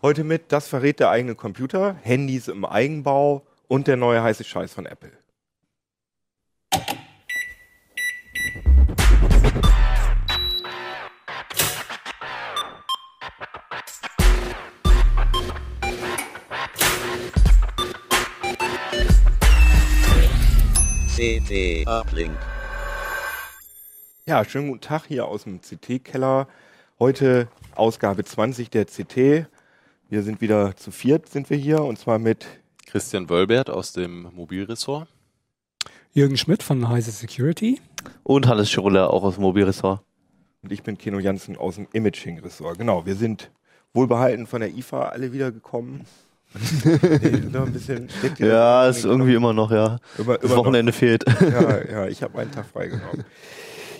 Heute mit Das verrät der eigene Computer, Handys im Eigenbau und der neue heiße Scheiß von Apple. CT Uplink. Ja, schönen guten Tag hier aus dem CT-Keller. Heute Ausgabe 20 der CT. Wir sind wieder zu viert, sind wir hier, und zwar mit Christian Wölbert aus dem Mobilressort. Jürgen Schmidt von Heise Security. Und Hannes Schiruller auch aus dem Mobilressort. und ich bin Keno Jansen aus dem Imaging-Ressort. Genau, wir sind wohlbehalten von der IFA alle wiedergekommen. Ja, das ist irgendwie immer noch, ja. immer, Das immer noch Wochenende fehlt. Ja, ja, ich habe einen Tag freigenommen.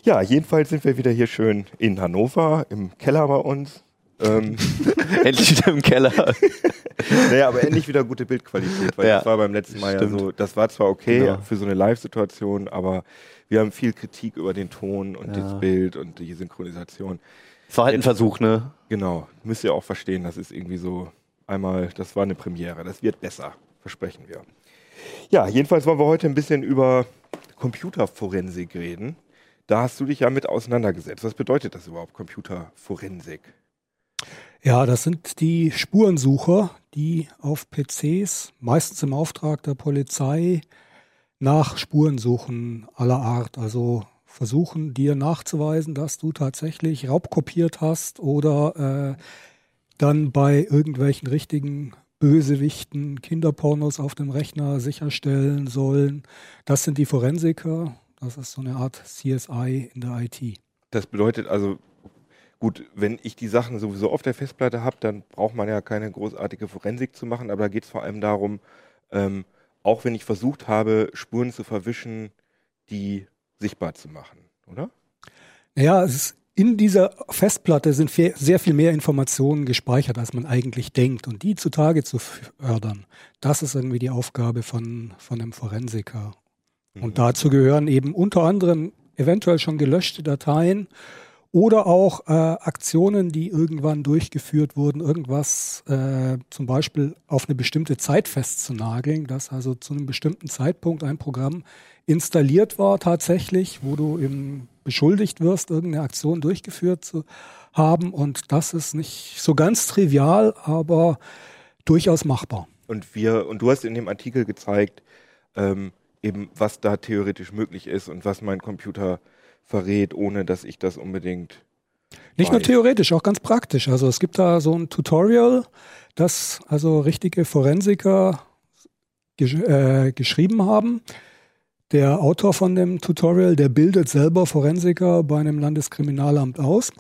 Ja, jedenfalls sind wir wieder hier schön in Hannover, im Keller bei uns. Ähm, Endlich wieder im Keller. naja, aber endlich wieder gute Bildqualität, weil Ja, das war beim letzten Mal stimmt. ja so, das war zwar okay Genau. für so eine Live-Situation, aber wir haben viel Kritik über den Ton und Ja. das Bild und die Synchronisation. Es war halt ein Versuch, ne? Genau, müsst ihr auch verstehen, das ist irgendwie so einmal, das war eine Premiere, das wird besser, versprechen wir. Ja, jedenfalls wollen wir heute ein bisschen über Computerforensik reden. Da hast du dich ja mit auseinandergesetzt. Was bedeutet das überhaupt, Computerforensik? Ja, das sind die Spurensucher, die auf PCs, meistens im Auftrag der Polizei, nach Spuren suchen aller Art. Also versuchen dir nachzuweisen, dass du tatsächlich raubkopiert hast oder äh, dann bei irgendwelchen richtigen Bösewichten Kinderpornos auf dem Rechner sicherstellen sollen. Das sind die Forensiker. Das ist so eine Art CSI in der IT. Das bedeutet also, gut, wenn ich die Sachen sowieso auf der Festplatte habe, dann braucht man ja keine großartige Forensik zu machen, aber da geht es vor allem darum, ähm, auch wenn ich versucht habe, Spuren zu verwischen, die sichtbar zu machen, oder? Naja, es ist, in dieser Festplatte sind sehr viel mehr Informationen gespeichert, als man eigentlich denkt. Und die zutage zu fördern, das ist irgendwie die Aufgabe von, von einem Forensiker. Mhm. Und dazu gehören eben unter anderem eventuell schon gelöschte Dateien oder auch äh, Aktionen, die irgendwann durchgeführt wurden, irgendwas äh, zum Beispiel auf eine bestimmte Zeit festzunageln, dass also zu einem bestimmten Zeitpunkt ein Programm installiert war tatsächlich, wo du eben beschuldigt wirst, irgendeine Aktion durchgeführt zu haben. Und das ist nicht so ganz trivial, aber durchaus machbar. Und wir, und du hast in dem Artikel gezeigt, ähm, eben was da theoretisch möglich ist und was mein Computer verrät, ohne dass ich das unbedingt. Nicht nur theoretisch, auch ganz praktisch. Also es gibt da so ein Tutorial, das also richtige Forensiker gesch äh, geschrieben haben. Der Autor von dem Tutorial, der bildet selber Forensiker bei einem Landeskriminalamt aus.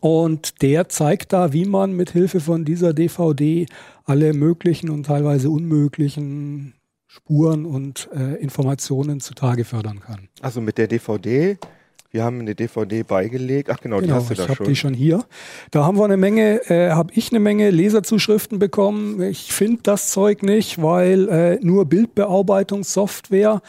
Und der zeigt da, wie man mit Hilfe von dieser DVD alle möglichen und teilweise unmöglichen Spuren und äh, Informationen zutage fördern kann. Also mit der DVD, wir haben eine DVD beigelegt. Ach genau, die Genau, hast du ich da habe schon. die schon hier. Da haben wir eine Menge, äh, habe ich eine Menge Leserzuschriften bekommen. Ich finde das Zeug nicht, weil äh, nur Bildbearbeitungssoftware.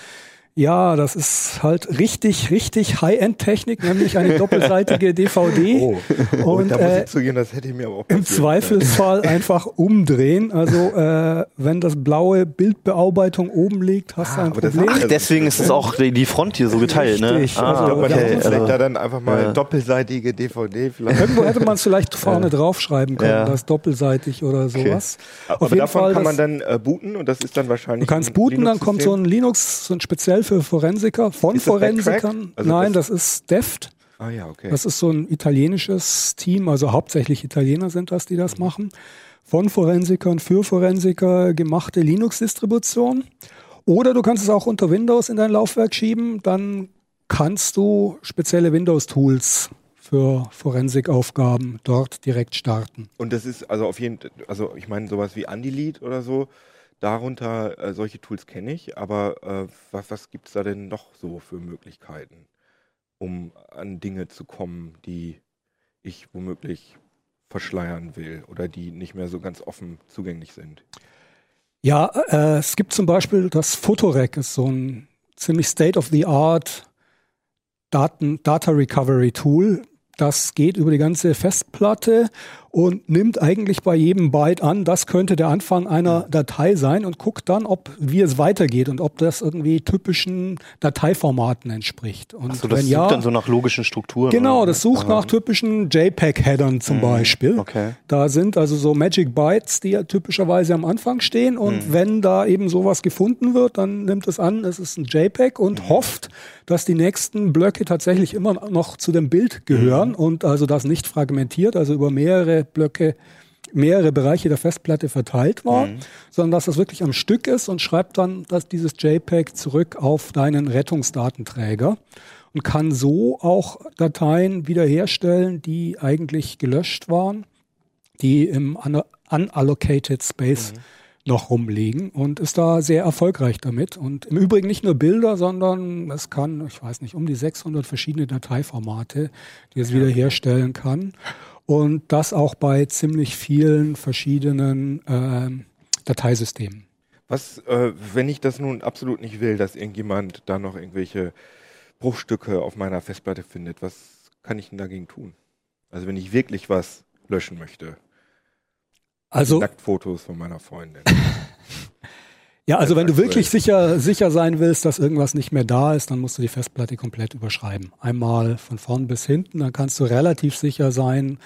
Ja, das ist halt richtig, richtig High-End-Technik, nämlich eine doppelseitige DVD. Oh, und Und da muss äh, ich zugeben, das hätte ich mir aber auch im Zweifelsfall einfach umdrehen. Also äh, wenn das blaue Bildbearbeitung oben liegt, hast du Ah, ein aber das Problem. hat- Ach, deswegen ist es auch die, die Front hier so geteilt, ne? Richtig, können. also Ich glaube, man wir hätte also- da dann einfach mal Ja. doppelseitige DVD vielleicht. Irgendwo hätte man es vielleicht vorne draufschreiben können, Ja. das doppelseitig oder sowas. Aber Auf jeden davon Fall, kann man das- dann äh, booten und das ist dann wahrscheinlich. Du kannst ein booten, dann kommt so ein Linux, so ein speziell für Forensiker, von Ist Forensikern. Also Nein, das- das, ist Deft. Ah ja, okay. Das ist so ein italienisches Team, also hauptsächlich Italiener sind das, die das machen. Von Forensikern für Forensiker gemachte Linux-Distribution. Oder du kannst es auch unter Windows in dein Laufwerk schieben, dann kannst du spezielle Windows-Tools für Forensikaufgaben dort direkt starten. Und das ist also auf jeden also ich meine sowas wie Andilead oder so, darunter äh, solche Tools kenne ich, aber äh, was, was gibt es da denn noch so für Möglichkeiten, um an Dinge zu kommen, die ich womöglich verschleiern will oder die nicht mehr so ganz offen zugänglich sind? Ja, äh, es gibt zum Beispiel das Photorec, ist so ein ziemlich state-of-the-art Data Recovery Tool. Das geht über die ganze Festplatte und nimmt eigentlich bei jedem Byte an, das könnte der Anfang einer Datei sein und guckt dann, ob wie es weitergeht und ob das irgendwie typischen Dateiformaten entspricht. Und Achso, das sucht ja, dann so nach logischen Strukturen. Genau, das sucht Aha. nach typischen JPEG-Headern zum Beispiel. Mhm. okay. Da sind also so Magic Bytes, die ja typischerweise am Anfang stehen. Und Mhm. wenn da eben sowas gefunden wird, dann nimmt es an, es ist ein JPEG und Mhm. hofft, dass die nächsten Blöcke tatsächlich immer noch zu dem Bild gehören Mhm. und also das nicht fragmentiert, also über mehrere Blöcke mehrere Bereiche der Festplatte verteilt war, Mhm. sondern dass das wirklich am Stück ist und schreibt dann dass dieses JPEG zurück auf deinen Rettungsdatenträger und kann so auch Dateien wiederherstellen, die eigentlich gelöscht waren, die im un- unallocated Space noch rumliegen und ist da sehr erfolgreich damit. Und im Übrigen nicht nur Bilder, sondern es kann, ich weiß nicht, um die 600 verschiedene Dateiformate, die es wiederherstellen kann. Und das auch bei ziemlich vielen verschiedenen ähm, Dateisystemen. Was, äh, wenn ich das nun absolut nicht will, dass irgendjemand da noch irgendwelche Bruchstücke auf meiner Festplatte findet, was kann ich denn dagegen tun? Also wenn ich wirklich was löschen möchte. Also Nacktfotos von meiner Freundin. Ja, also wenn du wirklich sicher, sicher sein willst, dass irgendwas nicht mehr da ist, dann musst du die Festplatte komplett überschreiben. Einmal von vorn bis hinten, dann kannst du relativ sicher sein,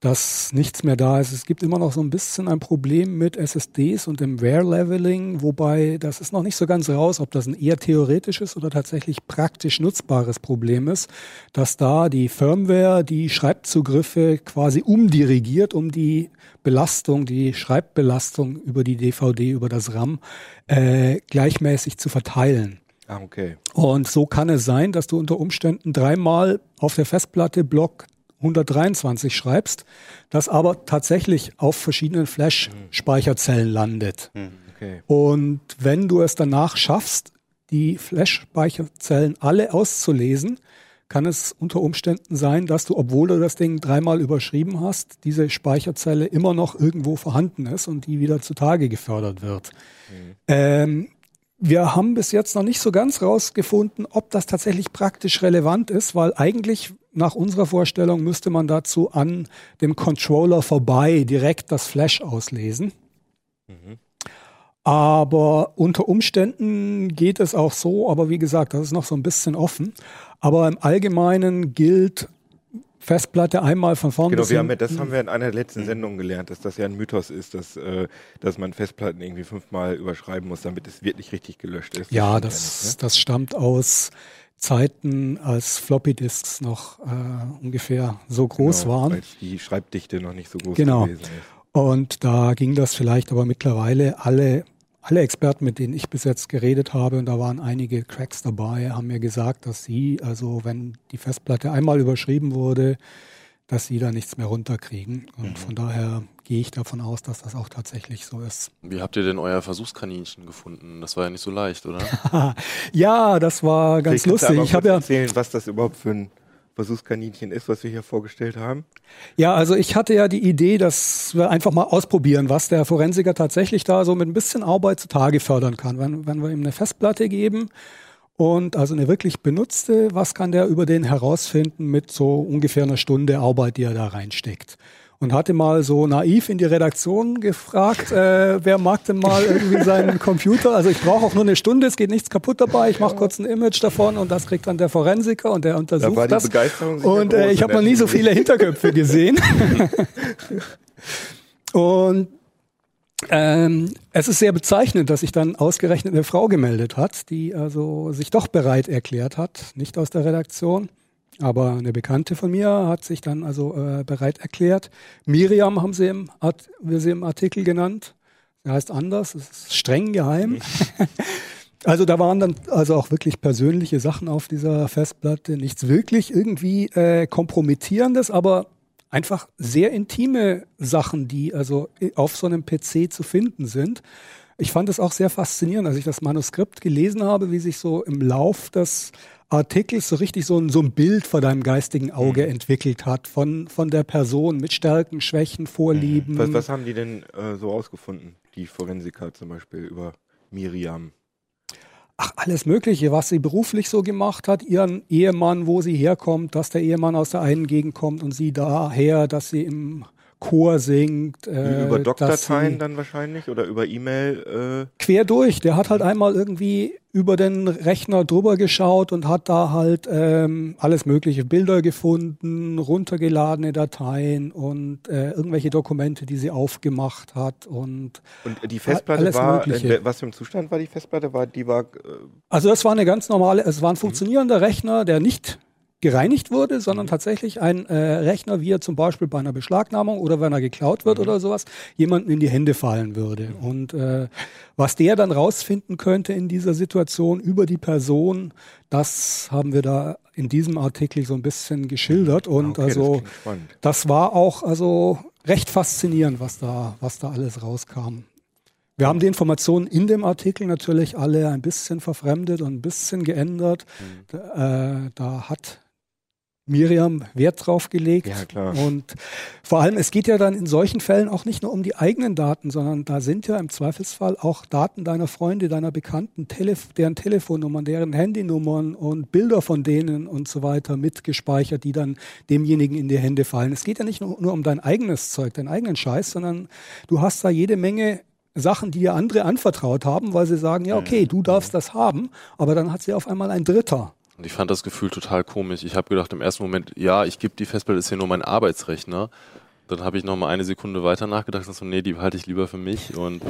dass nichts mehr da ist. Es gibt immer noch so ein bisschen ein Problem mit SSDs und dem Wear-Leveling, wobei das ist noch nicht so ganz raus, ob das ein eher theoretisches oder tatsächlich praktisch nutzbares Problem ist, dass da die Firmware die Schreibzugriffe quasi umdirigiert, um die Belastung, die Schreibbelastung über die DVD, über das RAM äh, gleichmäßig zu verteilen. ah, okay. Und so kann es sein, dass du unter Umständen dreimal auf der Festplatte Block 123 schreibst, das aber tatsächlich auf verschiedenen Flash-Speicherzellen landet. Okay. Und wenn du es danach schaffst, die Flash-Speicherzellen alle auszulesen, kann es unter Umständen sein, dass du, obwohl du das Ding dreimal überschrieben hast, diese Speicherzelle immer noch irgendwo vorhanden ist und die wieder zutage gefördert wird. Ähm, wir haben bis jetzt noch nicht so ganz rausgefunden, ob das tatsächlich praktisch relevant ist, weil eigentlich nach unserer Vorstellung müsste man dazu an dem Controller vorbei direkt das Flash auslesen. Aber unter Umständen geht es auch so, aber wie gesagt, das ist noch so ein bisschen offen. Aber im Allgemeinen gilt Festplatte einmal von vorn Genau, bis hinten. das haben wir in einer letzten Sendungen gelernt, dass das ja ein Mythos ist, dass, äh, dass man Festplatten irgendwie fünfmal überschreiben muss, damit es wirklich richtig gelöscht ist. Ja, stimmt das, nicht, das stammt aus Zeiten, als Floppy-Disks noch äh, ungefähr so ne? groß Genau, waren. Weil die Schreibdichte noch nicht so groß Genau. gewesen ist. Und da ging das vielleicht aber mittlerweile alle, alle Experten, mit denen ich bis jetzt geredet habe, und da waren einige Cracks dabei, haben mir gesagt, dass sie, also wenn die Festplatte einmal überschrieben wurde, dass sie da nichts mehr runterkriegen. Und Mhm. von daher gehe ich davon aus, dass das auch tatsächlich so ist. Wie habt ihr denn euer Versuchskaninchen gefunden? Das war ja nicht so leicht, oder? ja, das war ganz Vielleicht lustig. Ich habe ja erzählen, was das überhaupt für ein Versuchskaninchen ist, was wir hier vorgestellt haben. Ja, also ich hatte ja die Idee, dass wir einfach mal ausprobieren, was der Forensiker tatsächlich da so mit ein bisschen Arbeit zutage fördern kann. Wenn, wenn wir ihm eine Festplatte geben und also eine wirklich benutzte, was kann der über den herausfinden mit so ungefähr einer Stunde Arbeit, die er da reinsteckt? Und hatte mal so naiv in die Redaktion gefragt, äh, wer mag denn mal irgendwie seinen Computer? Also ich brauche auch nur eine Stunde, es geht nichts kaputt dabei. Ich mache kurz ein Image davon und das kriegt dann der Forensiker und der untersucht Da war die das. Begeisterung Und äh, ich habe noch nie so viele Hinterköpfe gesehen. und ähm, es ist sehr bezeichnend, dass sich dann ausgerechnet eine Frau gemeldet hat, die also sich doch bereit erklärt hat, nicht aus der Redaktion, aber eine Bekannte von mir hat sich dann also äh, bereit erklärt. Miriam haben sie im, Art wir sie im Artikel genannt. Sie heißt anders, es ist streng geheim. Also da waren dann also auch wirklich persönliche Sachen auf dieser Festplatte, nichts wirklich irgendwie äh, kompromittierendes, aber einfach sehr intime Sachen, die also auf so einem PC zu finden sind. Ich fand es auch sehr faszinierend, als ich das Manuskript gelesen habe, wie sich so im Lauf des Artikels so richtig so ein, so ein Bild vor deinem geistigen Auge entwickelt hat von, von der Person mit Stärken, Schwächen, Vorlieben. Was, was haben die denn äh, so rausgefunden, die Forensiker zum Beispiel über Miriam? Ach, alles Mögliche, was sie beruflich so gemacht hat, ihren Ehemann, wo sie herkommt, dass der Ehemann aus der einen Gegend kommt und sie daher, dass sie im Chor singt. Äh, über Doc-Dateien dann wahrscheinlich oder über E-Mail. Äh, quer durch. Der hat halt einmal irgendwie über den Rechner drüber geschaut und hat da halt ähm, alles mögliche Bilder gefunden, runtergeladene Dateien und äh, irgendwelche Dokumente, die sie aufgemacht hat und und die Festplatte alles war, Mögliche. in was für einem Zustand war die Festplatte? War, die war, äh, also das war eine ganz normale, es war ein funktionierender Rechner, der nicht gereinigt wurde, sondern tatsächlich ein äh, Rechner, wie er zum Beispiel bei einer Beschlagnahmung oder wenn er geklaut wird oder sowas, jemandem in die Hände fallen würde. Und äh, was der dann rausfinden könnte in dieser Situation über die Person, das haben wir da in diesem Artikel so ein bisschen geschildert. Und okay, das also spannend. das war auch also recht faszinierend, was da, was da alles rauskam. Wir haben die Informationen in dem Artikel natürlich alle ein bisschen verfremdet und ein bisschen geändert. Mhm. Da, äh, da hat Miriam Wert drauf gelegt. Ja, klar. Und vor allem, es geht ja dann in solchen Fällen auch nicht nur um die eigenen Daten, sondern da sind ja im Zweifelsfall auch Daten deiner Freunde, deiner Bekannten, Telef deren Telefonnummern, deren Handynummern und Bilder von denen und so weiter mitgespeichert, die dann demjenigen in die Hände fallen. Es geht ja nicht nur, nur um dein eigenes Zeug, deinen eigenen Scheiß, sondern du hast da jede Menge Sachen, die dir andere anvertraut haben, weil sie sagen, ja, okay, du darfst das haben, aber dann hat sie auf einmal ein Dritter. Und ich fand das Gefühl total komisch. Ich habe gedacht im ersten Moment, ja, ich gebe die Festplatte, ist hier nur mein Arbeitsrechner. Dann habe ich noch mal eine Sekunde weiter nachgedacht und so, nee, die behalte ich lieber für mich und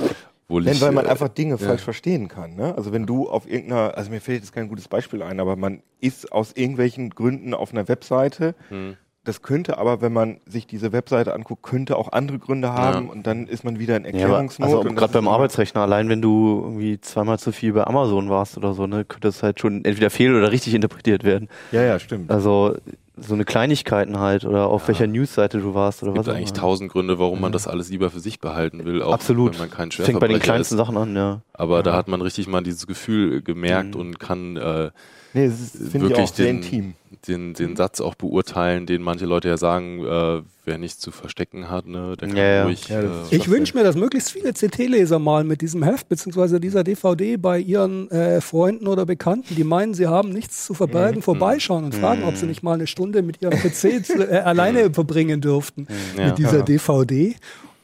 wohl Denn ich, weil man äh, einfach Dinge ja. falsch verstehen kann. Ne? Also wenn du auf irgendeiner, also mir fällt jetzt kein gutes Beispiel ein, aber man ist aus irgendwelchen Gründen auf einer Webseite. Hm. Das könnte aber, wenn man sich diese Webseite anguckt, könnte auch andere Gründe haben Ja. und dann ist man wieder in Ja, Erklärungsnot. also und das gerade beim Arbeitsrechner, allein wenn du irgendwie zweimal zu viel bei Amazon warst oder so, ne, könnte das halt schon entweder fehl oder richtig interpretiert werden. Ja, ja, stimmt. Also so eine Kleinigkeiten halt oder auf welcher Newsseite du warst oder Es gibt was eigentlich tausend Gründe, warum man das alles lieber für sich behalten will, auch Absolut. wenn man kein Fängt bei den kleinsten ist. Sachen an, ja. Aber da hat man richtig mal dieses Gefühl gemerkt Mhm. und kann äh, Nee, das ist- finde ich wirklich auch sehr den, intim. Den, den Satz auch beurteilen, den manche Leute ja sagen, äh, wer nichts zu verstecken hat, ne, der kann Ja, ruhig. Ja, äh, Ich wünsche mir, dass möglichst viele CT-Leser mal mit diesem Heft beziehungsweise dieser DVD bei ihren äh, Freunden oder Bekannten, die meinen, sie haben nichts zu verbergen, vorbeischauen und fragen, ob sie nicht mal eine Stunde mit ihrem PC zu, äh, alleine verbringen dürften Ja. mit dieser Ja. DVD.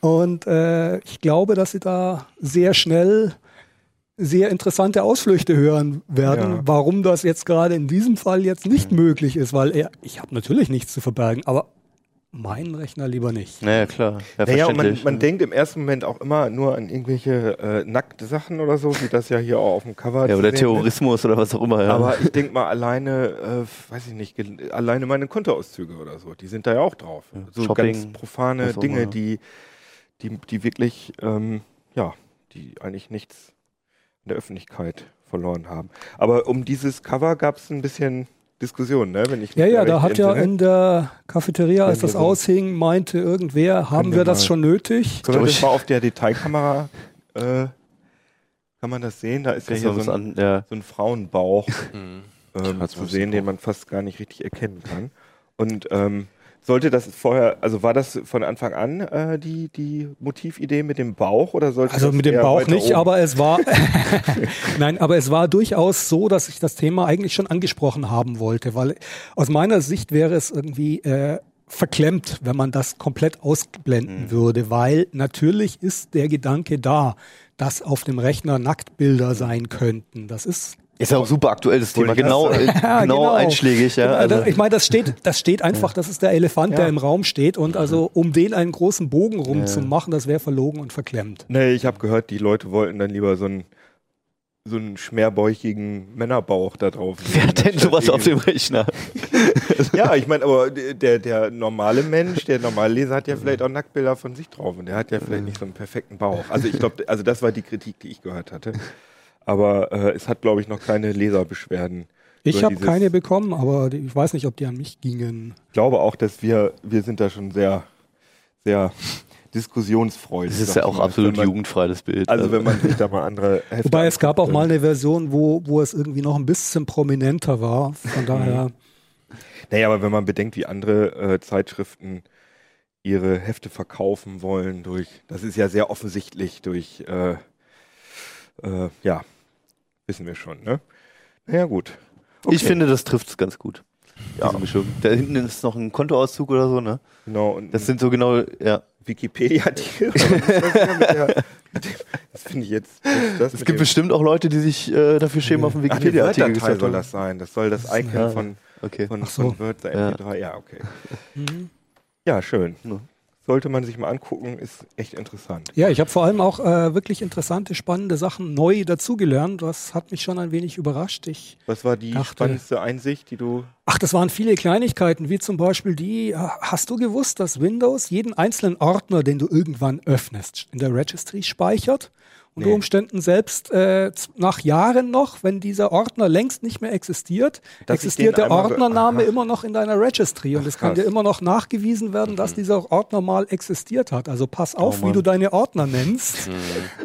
Und äh, ich glaube, dass sie da sehr schnell sehr interessante Ausflüchte hören werden, Ja. warum das jetzt gerade in diesem Fall jetzt nicht möglich ist, weil er, ich habe natürlich nichts zu verbergen, aber meinen Rechner lieber nicht. Naja, klar. Ja, Naja, und man, verständlich. man denkt im ersten Moment auch immer nur an irgendwelche äh, nackte Sachen oder so, wie das ja hier auch auf dem Cover ja, oder sehen ist. Terrorismus oder was auch immer, ja. Aber ich denke mal, alleine, äh, weiß ich nicht, alleine meine Kontoauszüge oder so, die sind da ja auch drauf. Ja, so Shopping, ganz profane Dinge, die, die, die wirklich, ähm, ja, die eigentlich nichts in der Öffentlichkeit verloren haben. Aber um dieses Cover gab es ein bisschen Diskussion, ne? Wenn ich Ja, mich ja, da hat ja entsinne. in der Cafeteria, als das so- aushing, meinte irgendwer, haben wir wir das schon nötig? Wir das mal auf der Detailkamera, äh, kann man das sehen? Da ist ja hier so ein, an, ja. so ein Frauenbauch. Mhm. ähm, zu sehen, so. den man fast gar nicht richtig erkennen kann. Und ähm, sollte das vorher, also war das von Anfang an äh, die, die Motividee mit dem Bauch oder sollte Also das mit dem Bauch nicht, oben? aber es war nein, aber es war durchaus so, dass ich das Thema eigentlich schon angesprochen haben wollte, weil aus meiner Sicht wäre es irgendwie äh, verklemmt, wenn man das komplett ausblenden würde, weil natürlich ist der Gedanke da, dass auf dem Rechner Nacktbilder sein könnten. Das ist Ist ja auch super aktuell, das Thema. Genau, äh, Ja, genau, einschlägig, ja. Genau, Also, ich meine, das steht, das steht einfach, das ist der Elefant, der Ja. im Raum steht und also um den einen großen Bogen rum Ja. zu machen, das wäre verlogen und verklemmt. Nee, ich habe gehört, die Leute wollten dann lieber so einen so einen schmerbäuchigen Männerbauch da drauf. wer hat denn sowas auf dem Rechner? Ja, ich meine, aber der, der normale Mensch, der normale Leser hat ja vielleicht auch Nacktbilder von sich drauf und der hat ja vielleicht nicht so einen perfekten Bauch. Also ich glaube, also das war die Kritik, die ich gehört hatte. Aber äh, es hat, glaube ich, noch keine Leserbeschwerden. Ich habe keine bekommen, aber die, ich weiß nicht, ob die an mich gingen. Ich glaube auch, dass wir, wir sind da schon sehr, sehr diskussionsfreudig. Das ist ja auch mal. absolut man- jugendfrei, das Bild. Also wenn man sich da mal andere Hefte Wobei es gab auch mal eine Version, wo, wo es irgendwie noch ein bisschen prominenter war. Von daher, Naja, aber wenn man bedenkt, wie andere äh, Zeitschriften ihre Hefte verkaufen wollen durch, das ist ja sehr offensichtlich durch, äh, äh, ja, wissen wir schon, ne? Naja, gut. Ich finde, das trifft es ganz gut. Ja. Da hinten ist noch ein Kontoauszug oder so, ne? Genau, und Das sind so genau, ja. Wikipedia-Artikel. Was ist das finde ich jetzt. das Es gibt bestimmt auch Leute, die sich äh, dafür schämen, auf dem die Wikipedia-Artikel gesagt soll das sein. Das soll das Icon ja. von, Okay. von, so. von Word, der Ja. MP3. Ja, okay. Mhm. Ja, schön. Ja. Sollte man sich mal angucken, ist echt interessant. Ja, ich habe vor allem auch äh, wirklich interessante, spannende Sachen neu dazugelernt. Das hat mich schon ein wenig überrascht. Ich, Was war die Dachte- spannendste Einsicht, die du. ach, das waren viele Kleinigkeiten, wie zum Beispiel die, hast du gewusst, dass Windows jeden einzelnen Ordner, den du irgendwann öffnest, in der Registry speichert? Unter Nee. Umständen selbst äh, nach Jahren noch, wenn dieser Ordner längst nicht mehr existiert, Dass existiert der Ordnername immer noch in deiner Registry und es kann. Mhm. dir immer noch nachgewiesen werden, dass dieser Ordner mal existiert hat. Also pass auf, wie Mann. du deine Ordner nennst,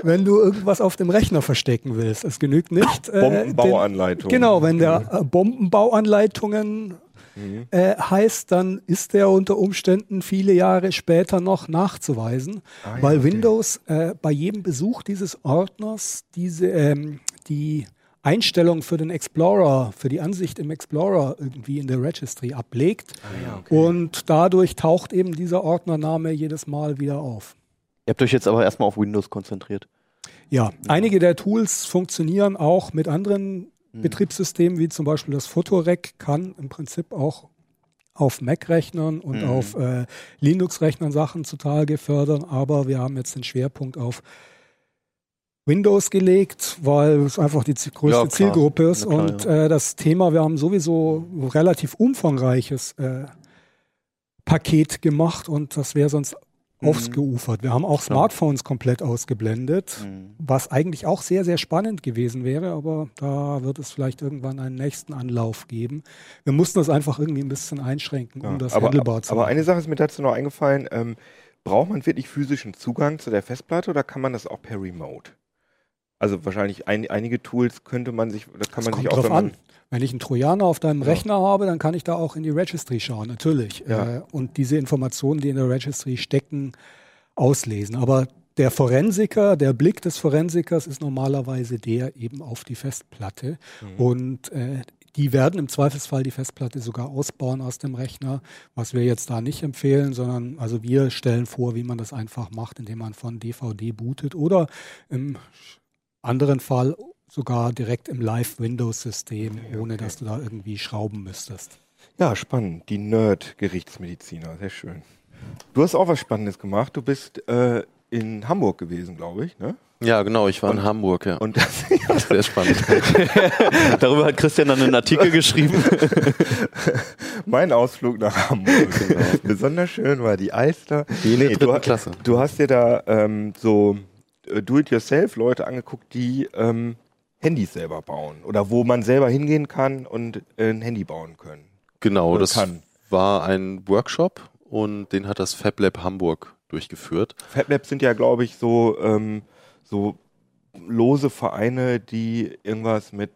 wenn du irgendwas auf dem Rechner verstecken willst. Es genügt nicht. äh, Bombenbauanleitung. den- Genau, wenn der äh, Bombenbauanleitungen Mhm. äh, heißt, dann ist der unter Umständen viele Jahre später noch nachzuweisen, Ah, ja, weil okay. Windows äh, bei jedem Besuch dieses Ordners diese ähm, die Einstellung für den Explorer, für die Ansicht im Explorer irgendwie in der Registry ablegt Ah, ja, okay. und dadurch taucht eben dieser Ordnername jedes Mal wieder auf. Ihr habt euch jetzt aber erstmal auf Windows konzentriert. Ja, einige der Tools funktionieren auch mit anderen Betriebssystemen, wie zum Beispiel das Photorec kann im Prinzip auch auf Mac-Rechnern und Mhm. auf äh, Linux-Rechnern Sachen zutage fördern, aber wir haben jetzt den Schwerpunkt auf Windows gelegt, weil es einfach die größte Ja. Zielgruppe ist Na klar, und äh, das Thema, wir haben sowieso ein relativ umfangreiches äh, Paket gemacht und das wäre sonst Mhm. Ausgeufert. Wir haben auch Klar. Smartphones komplett ausgeblendet, Mhm. was eigentlich auch sehr, sehr spannend gewesen wäre, aber da wird es vielleicht irgendwann einen nächsten Anlauf geben. Wir mussten das einfach irgendwie ein bisschen einschränken, um Ja, das aber, handelbar zu aber machen. eine Sache ist mir dazu noch eingefallen. Ähm, braucht man wirklich physischen Zugang zu der Festplatte oder kann man das auch per Remote? Also wahrscheinlich ein, einige Tools könnte man sich, da kann Das man sich auch, drauf an. Wenn ich einen Trojaner auf deinem Ja. Rechner habe, dann kann ich da auch in die Registry schauen, natürlich. Ja. Äh, und diese Informationen, die in der Registry stecken, auslesen. Aber der Forensiker, der Blick des Forensikers ist normalerweise der eben auf die Festplatte. Mhm. Und äh, die werden im Zweifelsfall die Festplatte sogar ausbauen aus dem Rechner, was wir jetzt da nicht empfehlen, sondern also wir stellen vor, wie man das einfach macht, indem man von DVD bootet oder im anderen Fall sogar direkt im Live-Windows-System, Ja, ohne okay. dass du da irgendwie schrauben müsstest. Ja, spannend. Die Nerd-Gerichtsmediziner, sehr schön. Du hast auch was Spannendes gemacht. Du bist äh, in Hamburg gewesen, glaube ich, ne? Ja, genau, ich war Und- in Hamburg, ja. Und das, Sehr spannend. Darüber hat Christian dann einen Artikel geschrieben. mein Ausflug nach Hamburg. Besonders schön war die Alster. Die Nee, dritten du, Klasse. du hast dir da ähm, so Do-it-yourself-Leute angeguckt, die ähm, Handys selber bauen. Oder wo man selber hingehen kann und äh, ein Handy bauen können. Genau, Oder das kann. war ein Workshop und den hat das FabLab Hamburg durchgeführt. FabLabs sind ja, glaube ich, so, ähm, so lose Vereine, die irgendwas mit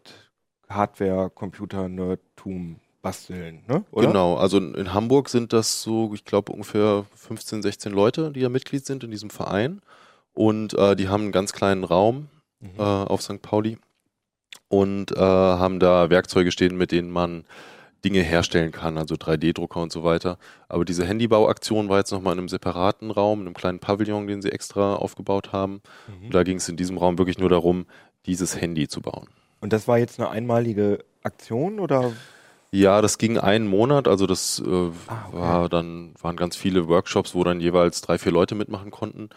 Hardware, Computer, Nerdtum basteln, ne? Oder? Genau, also in, in Hamburg sind das so, ich glaube, ungefähr 15, 16 Leute, die ja Mitglied sind in diesem Verein. Und äh, die haben einen ganz kleinen Raum Mhm. äh, auf St. Pauli und äh, haben da Werkzeuge stehen, mit denen man Dinge herstellen kann, also 3D-Drucker und so weiter. Aber diese Handybauaktion war jetzt nochmal in einem separaten Raum, in einem kleinen Pavillon, den sie extra aufgebaut haben. Mhm. Und da ging es in diesem Raum wirklich nur darum, dieses Handy zu bauen. Und das war jetzt eine einmalige Aktion oder? Ja, das ging einen Monat, also das äh, Ah, okay. war dann waren ganz viele Workshops, wo dann jeweils drei, vier Leute mitmachen konnten.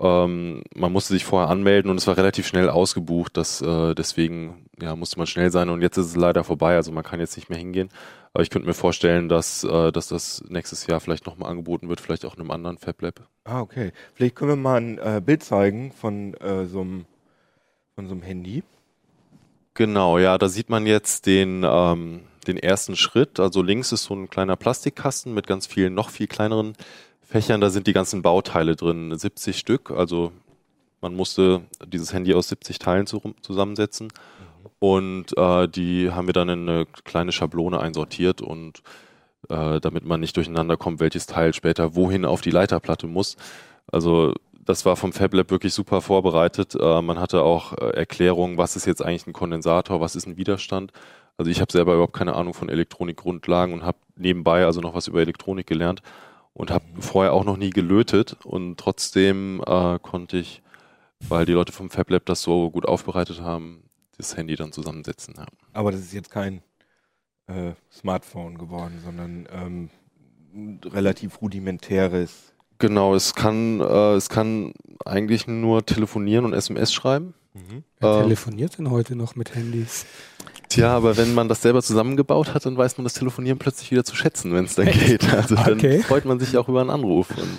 Ähm, man musste sich vorher anmelden und es war relativ schnell ausgebucht, das, äh, deswegen ja, musste man schnell sein und jetzt ist es leider vorbei, also man kann jetzt nicht mehr hingehen. Aber ich könnte mir vorstellen, dass, äh, dass das nächstes Jahr vielleicht nochmal angeboten wird, vielleicht auch in einem anderen FabLab. Ah, okay. Vielleicht können wir mal ein äh, Bild zeigen von äh, so einem von so einem Handy. Genau, ja, da sieht man jetzt den, ähm, den ersten Schritt. Also links ist so ein kleiner Plastikkasten mit ganz vielen, noch viel kleineren Fächern. Da sind die ganzen Bauteile drin, 70 Stück. Also man musste dieses Handy aus 70 Teilen zu, zusammensetzen. Und äh, die haben wir dann in eine kleine Schablone einsortiert und äh, damit man nicht durcheinander kommt, welches Teil später wohin auf die Leiterplatte muss. Also das war vom FabLab wirklich super vorbereitet. Äh, man hatte auch äh, Erklärungen, was ist jetzt eigentlich ein Kondensator, was ist ein Widerstand. Also ich habe selber überhaupt keine Ahnung von Elektronikgrundlagen und habe nebenbei also noch was über Elektronik gelernt. Und habe vorher auch noch nie gelötet und trotzdem äh, konnte ich, weil die Leute vom FabLab das so gut aufbereitet haben, das Handy dann zusammensetzen. Ja. Aber das ist jetzt kein äh, Smartphone geworden, sondern ähm, relativ rudimentäres. Genau, es kann, äh, es kann eigentlich nur telefonieren und SMS schreiben. Mhm. Wer ähm, telefoniert denn heute noch mit Handys? Tja, aber wenn man das selber zusammengebaut hat, dann weiß man das Telefonieren plötzlich wieder zu schätzen, wenn es dann geht. Also okay. dann freut man sich auch über einen Anruf und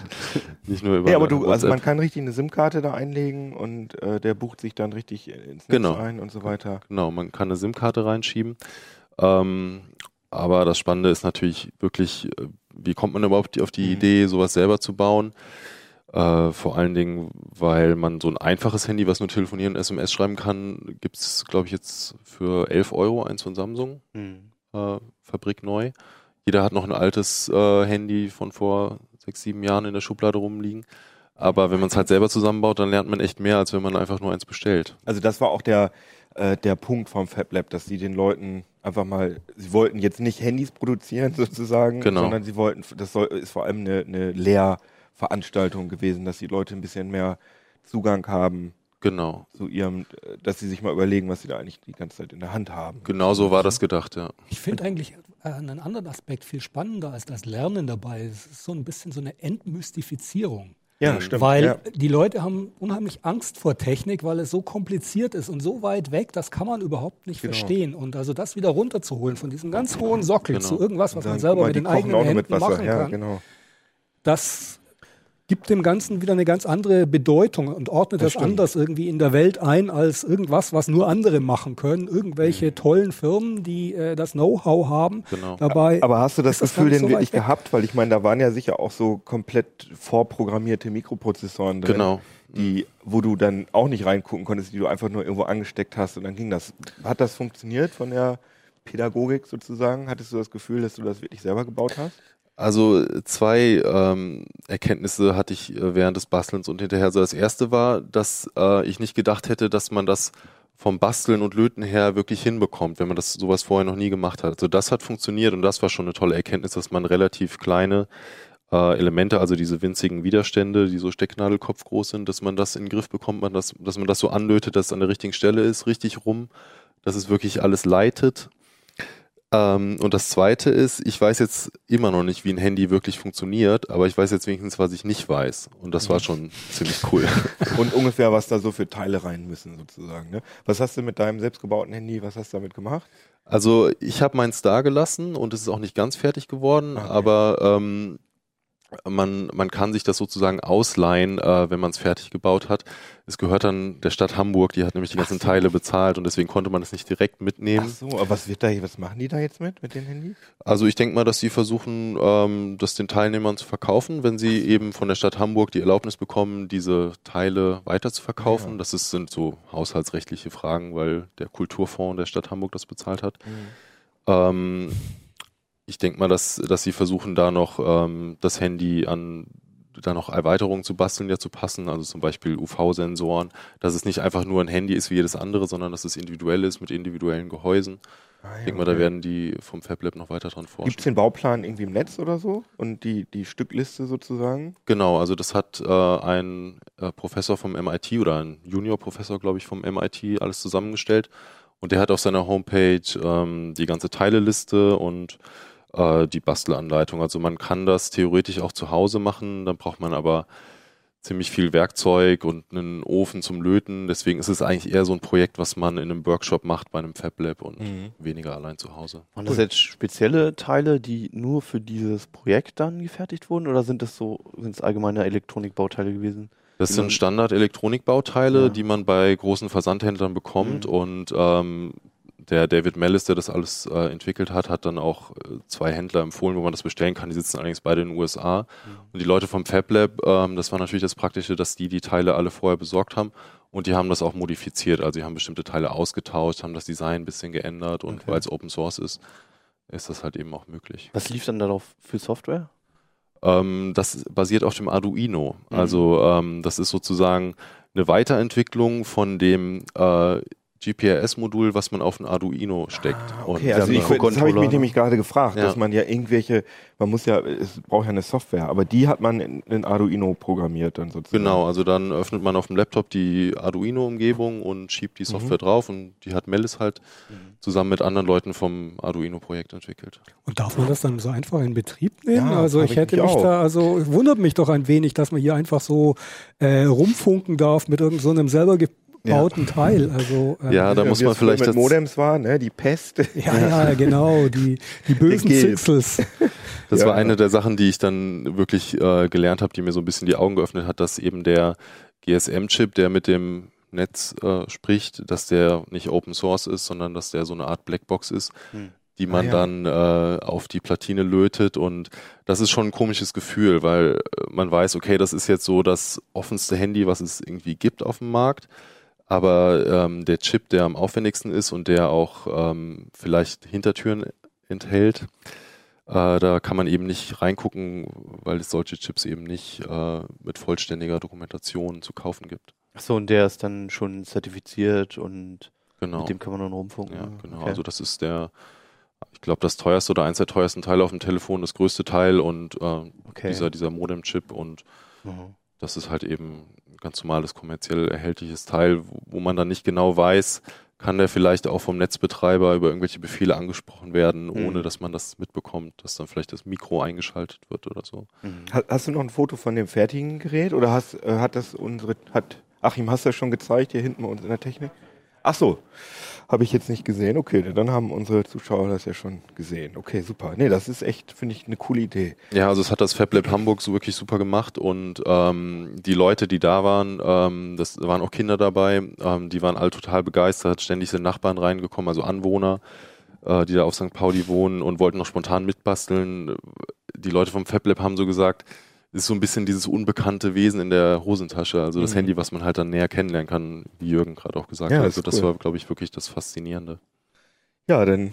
nicht nur über. Ja, aber du, also man kann richtig eine SIM-Karte da einlegen und äh, der bucht sich dann richtig ins Netz genau. ein und so weiter. Genau, man kann eine SIM-Karte reinschieben. Ähm, aber das Spannende ist natürlich wirklich, äh, wie kommt man überhaupt auf die mhm. Idee, sowas selber zu bauen? Äh, vor allen Dingen, weil man so ein einfaches Handy, was nur telefonieren und SMS schreiben kann, gibt es, glaube ich, jetzt für 11 Euro eins von Samsung, mhm. äh, Fabrik neu. Jeder hat noch ein altes äh, Handy von vor sechs, sieben Jahren in der Schublade rumliegen. Aber wenn man es halt selber zusammenbaut, dann lernt man echt mehr, als wenn man einfach nur eins bestellt. Also das war auch der, äh, der Punkt vom FabLab, dass sie den Leuten einfach mal, sie wollten jetzt nicht Handys produzieren sozusagen, genau. sondern sie wollten, das soll, ist vor allem eine, eine Lehr- Veranstaltung gewesen, dass die Leute ein bisschen mehr Zugang haben. Genau. Zu ihrem, dass sie sich mal überlegen, was sie da eigentlich die ganze Zeit in der Hand haben. Genau so war das gedacht, ja. Ich finde eigentlich äh, einen anderen Aspekt viel spannender als das Lernen dabei. Es ist so ein bisschen so eine Entmystifizierung. Ja, stimmt. Weil ja. die Leute haben unheimlich Angst vor Technik, weil es so kompliziert ist und so weit weg, das kann man überhaupt nicht genau. verstehen. Und also das wieder runterzuholen von diesem ganz hohen Sockel genau. zu irgendwas, was man selber mit den eigenen Händen machen ja, kann, genau. das gibt dem Ganzen wieder eine ganz andere Bedeutung und ordnet das, das anders irgendwie in der Welt ein als irgendwas, was nur andere machen können. Irgendwelche mhm. tollen Firmen, die äh, das Know-how haben. Genau. Dabei Aber hast du das Gefühl denn so wirklich gehabt? Weil ich meine, da waren ja sicher auch so komplett vorprogrammierte Mikroprozessoren drin. Genau. Die, wo du dann auch nicht reingucken konntest, die du einfach nur irgendwo angesteckt hast und dann ging das. Hat das funktioniert von der Pädagogik sozusagen? Hattest du das Gefühl, dass du das wirklich selber gebaut hast? Also zwei ähm, Erkenntnisse hatte ich äh, während des Bastelns und hinterher. Also das erste war, dass äh, ich nicht gedacht hätte, dass man das vom Basteln und Löten her wirklich hinbekommt, wenn man das sowas vorher noch nie gemacht hat. Also das hat funktioniert und das war schon eine tolle Erkenntnis, dass man relativ kleine äh, Elemente, also diese winzigen Widerstände, die so Stecknadelkopf groß sind, dass man das in den Griff bekommt, man das, dass man das so anlötet, dass es an der richtigen Stelle ist, richtig rum, dass es wirklich alles leitet ähm, und das Zweite ist, ich weiß jetzt immer noch nicht, wie ein Handy wirklich funktioniert, aber ich weiß jetzt wenigstens, was ich nicht weiß. Und das war mhm. schon ziemlich cool. Und ungefähr, was da so für Teile rein müssen sozusagen. Ne? Was hast du mit deinem selbstgebauten Handy, was hast du damit gemacht? Also ich habe meins da gelassen und es ist auch nicht ganz fertig geworden, okay. aber ähm, man, man kann sich das sozusagen ausleihen, äh, wenn man es fertig gebaut hat. Es gehört dann der Stadt Hamburg, die hat nämlich die ganzen so. Teile bezahlt und deswegen konnte man es nicht direkt mitnehmen. Ach so, aber was wird da, was machen die da jetzt mit, mit den Handys? Also ich denke mal, dass sie versuchen, ähm, das den Teilnehmern zu verkaufen, wenn sie eben von der Stadt Hamburg die Erlaubnis bekommen, diese Teile weiter zu verkaufen. Ja. Das ist, sind so haushaltsrechtliche Fragen, weil der Kulturfonds der Stadt Hamburg das bezahlt hat. Mhm. Ähm, ich denke mal, dass, dass sie versuchen, da noch ähm, das Handy an da noch Erweiterungen zu basteln, ja zu passen, also zum Beispiel UV-Sensoren, dass es nicht einfach nur ein Handy ist wie jedes andere, sondern dass es individuell ist mit individuellen Gehäusen. Ah, ja, ich denke mal, okay. da werden die vom FabLab noch weiter dran forschen. Gibt es den Bauplan irgendwie im Netz oder so und die, die Stückliste sozusagen? Genau, also das hat äh, ein äh, Professor vom MIT oder ein Junior-Professor, glaube ich, vom MIT alles zusammengestellt und der hat auf seiner Homepage ähm, die ganze Teileliste und äh, die Bastelanleitung. Also man kann das theoretisch auch zu Hause machen, dann braucht man aber ziemlich viel Werkzeug und einen Ofen zum Löten. Deswegen ist es eigentlich eher so ein Projekt, was man in einem Workshop macht bei einem Fab Lab und mhm. weniger allein zu Hause. Waren das jetzt spezielle Teile, die nur für dieses Projekt dann gefertigt wurden oder sind das so, sind es allgemeine Elektronikbauteile gewesen? Das sind Standard-Elektronikbauteile, ja. die man bei großen Versandhändlern bekommt mhm. und ähm, der David Mellis, der das alles äh, entwickelt hat, hat dann auch äh, zwei Händler empfohlen, wo man das bestellen kann. Die sitzen allerdings beide in den USA. Mhm. Und die Leute vom FabLab, ähm, das war natürlich das Praktische, dass die die Teile alle vorher besorgt haben. Und die haben das auch modifiziert. Also die haben bestimmte Teile ausgetauscht, haben das Design ein bisschen geändert. Und okay. weil es Open Source ist, ist das halt eben auch möglich. Was lief dann darauf für Software? Ähm, das basiert auf dem Arduino. Mhm. Also ähm, das ist sozusagen eine Weiterentwicklung von dem äh, GPRS-Modul, was man auf ein Arduino steckt. Ah, Und okay, also ich, das habe ich mich nämlich gerade gefragt, Ja. dass man ja irgendwelche, man muss ja, es braucht ja eine Software, aber die hat man in, in Arduino programmiert dann sozusagen. Genau, also dann öffnet man auf dem Laptop die Arduino-Umgebung und schiebt die Software drauf und die hat Melis halt zusammen mit anderen Leuten vom Arduino-Projekt entwickelt. Und darf man das dann so einfach in Betrieb nehmen? Ja, also ich ich hätte mich mich auch. da, also wundert mich doch ein wenig, dass man hier einfach so äh, rumfunken darf mit irgendeinem so einem selber gebauten Teil. Also äh, Ja, da Ja, muss man vielleicht mit das, Modems war, ne, die Pest. ja, ja, genau, die, die bösen. Zixels. das Ja. war eine der Sachen, die ich dann wirklich äh, gelernt habe, die mir so ein bisschen die Augen geöffnet hat, dass eben der GSM-Chip, der mit dem Netz äh, spricht, dass der nicht Open Source ist, sondern dass der so eine Art Blackbox ist, Hm. die man Ah, ja. dann äh, auf die Platine lötet und das ist schon ein komisches Gefühl, weil äh, man weiß, okay, das ist jetzt so das offenste Handy, was es irgendwie gibt auf dem Markt, aber ähm, der Chip, der am aufwendigsten ist und der auch ähm, vielleicht Hintertüren enthält, äh, da kann man eben nicht reingucken, weil es solche Chips eben nicht äh, mit vollständiger Dokumentation zu kaufen gibt. Achso, und der ist dann schon zertifiziert und Genau. mit dem kann man dann rumfunken. Ja, genau. Okay. Also das ist der, ich glaube, das teuerste oder eins der teuersten Teile auf dem Telefon, das größte Teil und äh, okay. dieser, dieser Modem-Chip und Mhm. das ist halt eben ganz normales kommerziell erhältliches Teil, wo, wo man dann nicht genau weiß, kann der vielleicht auch vom Netzbetreiber über irgendwelche Befehle angesprochen werden, Mhm. ohne dass man das mitbekommt, dass dann vielleicht das Mikro eingeschaltet wird oder so. Mhm. Ha- Hast du noch ein Foto von dem fertigen Gerät oder hast, äh, hat das unsere, hat, Achim, hast du das schon gezeigt hier hinten bei uns in der Technik? Ach so, habe ich jetzt nicht gesehen. Okay, dann haben unsere Zuschauer das ja schon gesehen. Okay, super. Nee, das ist echt, finde ich, eine coole Idee. Ja, also es hat das FabLab Hamburg so wirklich super gemacht und ähm, die Leute, die da waren, ähm, das waren auch Kinder dabei, ähm, die waren alle total begeistert. Ständig sind Nachbarn reingekommen, also Anwohner, äh, die da auf St. Pauli wohnen und wollten noch spontan mitbasteln. Die Leute vom FabLab haben so gesagt, es ist so ein bisschen dieses unbekannte Wesen in der Hosentasche, also das Mhm. Handy, was man halt dann näher kennenlernen kann, wie Jürgen gerade auch gesagt Ja, hat. Also das cool. war, glaube ich, wirklich das Faszinierende. Ja, dann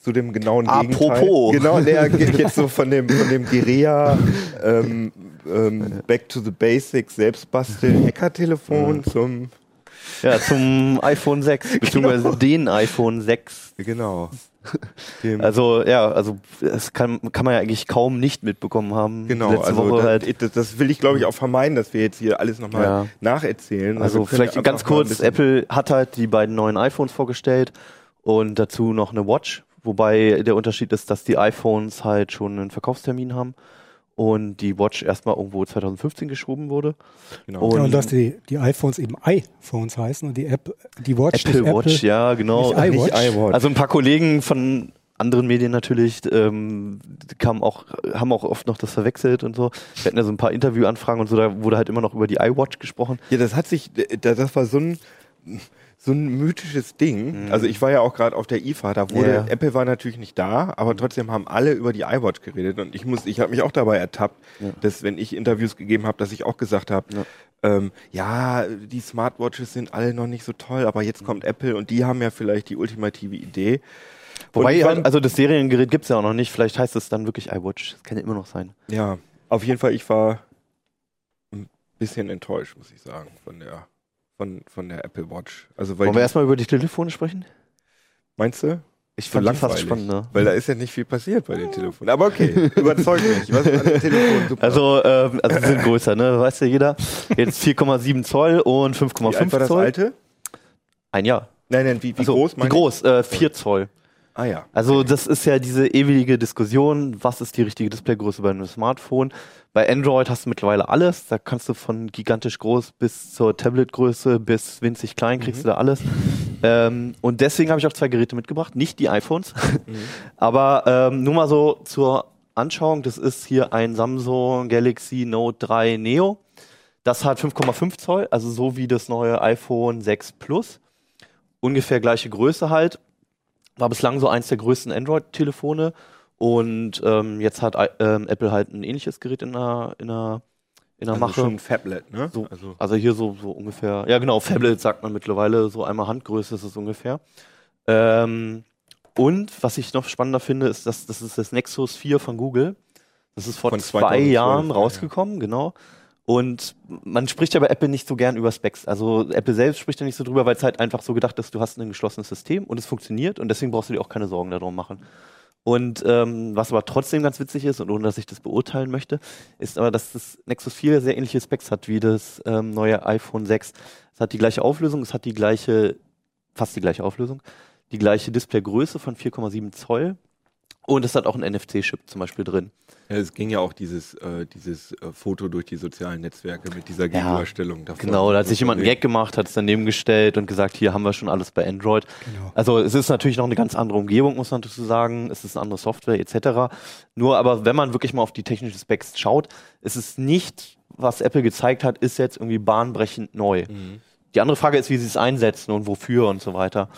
zu dem genauen Apropos. Gegenteil. Genau, der geht jetzt so von dem, von dem Guerilla ähm, ähm, Back to the Basics Selbstbasteln Hackertelefon zum Ja, zum iPhone 6, beziehungsweise Genau. den iPhone 6. genau. Dem, Also ja, also das kann, kann man ja eigentlich kaum nicht mitbekommen haben. genau, Letzte also Woche da, halt. das, das will ich glaube ich auch vermeiden, dass wir jetzt hier alles nochmal Ja. nacherzählen. Also können vielleicht ganz kurz, Apple hat halt die beiden neuen iPhones vorgestellt und dazu noch eine Watch, wobei der Unterschied ist, dass die iPhones halt schon einen Verkaufstermin haben und die Watch erstmal irgendwo 2015 geschoben wurde. Genau. Und- Ja, und dass die, die iPhones eben iPhones heißen und die App, die Watch Apple nicht Watch, Apple, ja, genau. nicht Nicht iWatch. iWatch. Also ein paar Kollegen von anderen Medien natürlich ähm, kamen auch, haben auch oft noch das verwechselt und so. Wir hatten ja so ein paar Interviewanfragen und so, da wurde halt immer noch über die iWatch gesprochen. Ja, das hat sich, da- das war so ein, so ein mythisches Ding. Mhm. Also ich war ja auch gerade auf der IFA, da wurde, Ja. Apple war natürlich nicht da, aber trotzdem haben alle über die iWatch geredet und ich muss, ich habe mich auch dabei ertappt, Ja. dass wenn ich Interviews gegeben habe, dass ich auch gesagt habe, Ja. ähm, ja, die Smartwatches sind alle noch nicht so toll, aber jetzt kommt Apple und die haben ja vielleicht die ultimative Idee. Wobei, halt, also das Seriengerät gibt's ja auch noch nicht. Vielleicht heißt es dann wirklich iWatch. Das kann ja immer noch sein. Ja, auf jeden Fall, ich war ein bisschen enttäuscht, muss ich sagen, von der, von, von der Apple Watch. Also, weil Wollen wir erstmal über die Telefone sprechen? meinst du? Ich So fand die fast langweilig. spannender. Weil da ist ja nicht viel passiert bei den Telefonen. Aber okay, überzeugt mich. Was ist an den Telefonen super? Also, ähm, also sie sind größer, ne? Weiß ja jeder. Jetzt 4,7 Zoll und wie alt 5,5 war das Zoll. alte? Ein Jahr. Nein, nein, wie, wie Also, groß? Wie groß? Äh, 4 Zoll. Ah ja. Also das ist ja diese ewige Diskussion, was ist die richtige Displaygröße bei einem Smartphone. Bei Android hast du mittlerweile alles. Da kannst du von gigantisch groß bis zur Tabletgröße bis winzig klein kriegst Mhm. du da alles. Ähm, und deswegen habe ich auch zwei Geräte mitgebracht, nicht die iPhones, Mhm. aber ähm, nur mal so zur Anschauung. Das ist hier ein Samsung Galaxy Note 3 Neo. Das hat 5,5 Zoll, also so wie das neue iPhone 6 Plus. Ungefähr gleiche Größe halt. War bislang so eins der größten Android-Telefone. Und ähm, jetzt hat ähm, Apple halt ein ähnliches Gerät in der, in der, in der Also Mache. schon ein Phablet, ne? So. Also, Also hier so, so ungefähr, ja genau, Phablet sagt man mittlerweile, so einmal Handgröße ist es ungefähr. Ähm, und was ich noch spannender finde, ist, dass das ist das Nexus 4 von Google. Das ist vor Von zwei 2012, Jahren ja, rausgekommen, genau. Und man spricht ja bei Apple nicht so gern über Specs. Also Apple selbst spricht ja nicht so drüber, weil es halt einfach so gedacht ist, du hast ein geschlossenes System und es funktioniert und deswegen brauchst du dir auch keine Sorgen darum machen. Und ähm, was aber trotzdem ganz witzig ist, und ohne dass ich das beurteilen möchte, ist aber, dass das Nexus 4 sehr ähnliche Specs hat wie das ähm, neue iPhone 6. Es hat die gleiche Auflösung, es hat die gleiche, fast die gleiche Auflösung, die gleiche Displaygröße von 4,7 Zoll und es hat auch einen NFC-Chip zum Beispiel drin. Ja, es ging ja auch dieses, äh, dieses äh, Foto durch die sozialen Netzwerke mit dieser Gegenüberstellung. Ja, genau, da hat sich jemand einen Gag gemacht, hat es daneben gestellt und gesagt, hier haben wir schon alles bei Android. Genau. Also es ist natürlich noch eine ganz andere Umgebung, muss man dazu sagen. Es ist eine andere Software etc. Nur aber, wenn man wirklich mal auf die technischen Specs schaut, ist es nicht, was Apple gezeigt hat, ist jetzt irgendwie bahnbrechend neu. Mhm. Die andere Frage ist, wie sie es einsetzen und wofür und so weiter.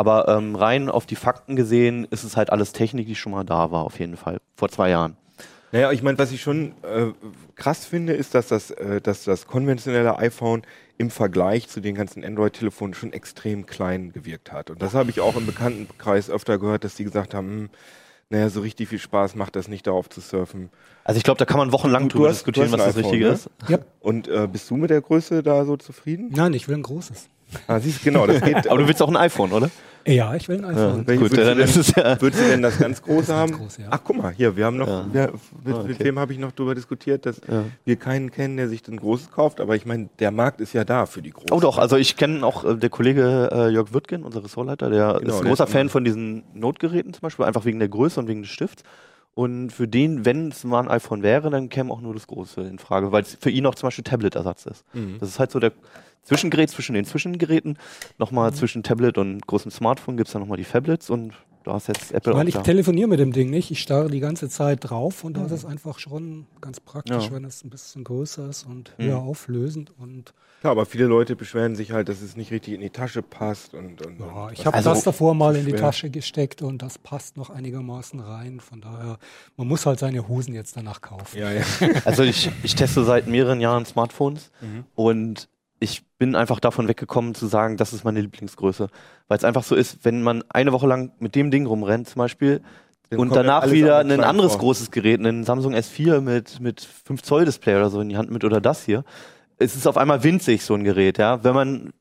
Aber ähm, rein auf die Fakten gesehen ist es halt alles Technik, die schon mal da war, auf jeden Fall, vor zwei Jahren. Naja, ich meine, was ich schon äh, krass finde, ist, dass das, äh, dass das konventionelle iPhone im Vergleich zu den ganzen Android-Telefonen schon extrem klein gewirkt hat. Und das habe ich auch im Bekanntenkreis öfter gehört, dass die gesagt haben, hm, naja, so richtig viel Spaß macht das nicht, darauf zu surfen. Also ich glaube, da kann man wochenlang drüber hast, diskutieren, was das Richtige ne? ist. Ja. Und äh, bist du mit der Größe da so zufrieden? Nein, ich will ein großes. Ah, siehst genau, das geht. Aber du willst auch ein iPhone, oder? Ja, ich will ein iPhone. Ja, gut, dann ist es ja. Würdest du denn das ganz große haben? Groß, ja. Ach, guck mal, hier, wir haben noch, ja. wir, mit, ah, okay. mit wem habe ich noch darüber diskutiert, dass ja. wir keinen kennen, der sich ein großes kauft, aber ich meine, der Markt ist ja da für die großen. Oh doch, also ich kenne auch äh, der Kollege äh, Jörg Wirtgen, unser Ressortleiter, der genau, ist ein großer Fan von diesen Notgeräten zum Beispiel, einfach wegen der Größe und wegen des Stifts. Und für den, wenn es mal ein iPhone wäre, dann käme auch nur das Große in Frage, weil es für ihn auch zum Beispiel Tablet-Ersatz ist. Mhm. Das ist halt so der Zwischengerät zwischen den Zwischengeräten. Nochmal mhm. zwischen Tablet und großem Smartphone gibt es dann nochmal die Phablets und da hast jetzt Apple ich meine, ich telefoniere mit dem Ding nicht, ich starre die ganze Zeit drauf und mhm. das ist einfach schon ganz praktisch, ja. wenn es ein bisschen größer ist und mhm. höher auflösend und ja, aber viele Leute beschweren sich halt, dass es nicht richtig in die Tasche passt und, und, ja, und ich habe also das davor mal in die Tasche gesteckt und das passt noch einigermaßen rein. Von daher, man muss halt seine Hosen jetzt danach kaufen. Ja, ja. also ich, ich teste seit mehreren Jahren Smartphones mhm. und ich bin einfach davon weggekommen zu sagen, das ist meine Lieblingsgröße. Weil es einfach so ist, wenn man eine Woche lang mit dem Ding rumrennt zum Beispiel Dann und danach wieder ein anderes vor. großes Gerät, einen Samsung S4 mit, mit 5 Zoll Display oder so in die Hand mit oder das hier, es ist auf einmal winzig, so ein Gerät, ja. Wenn man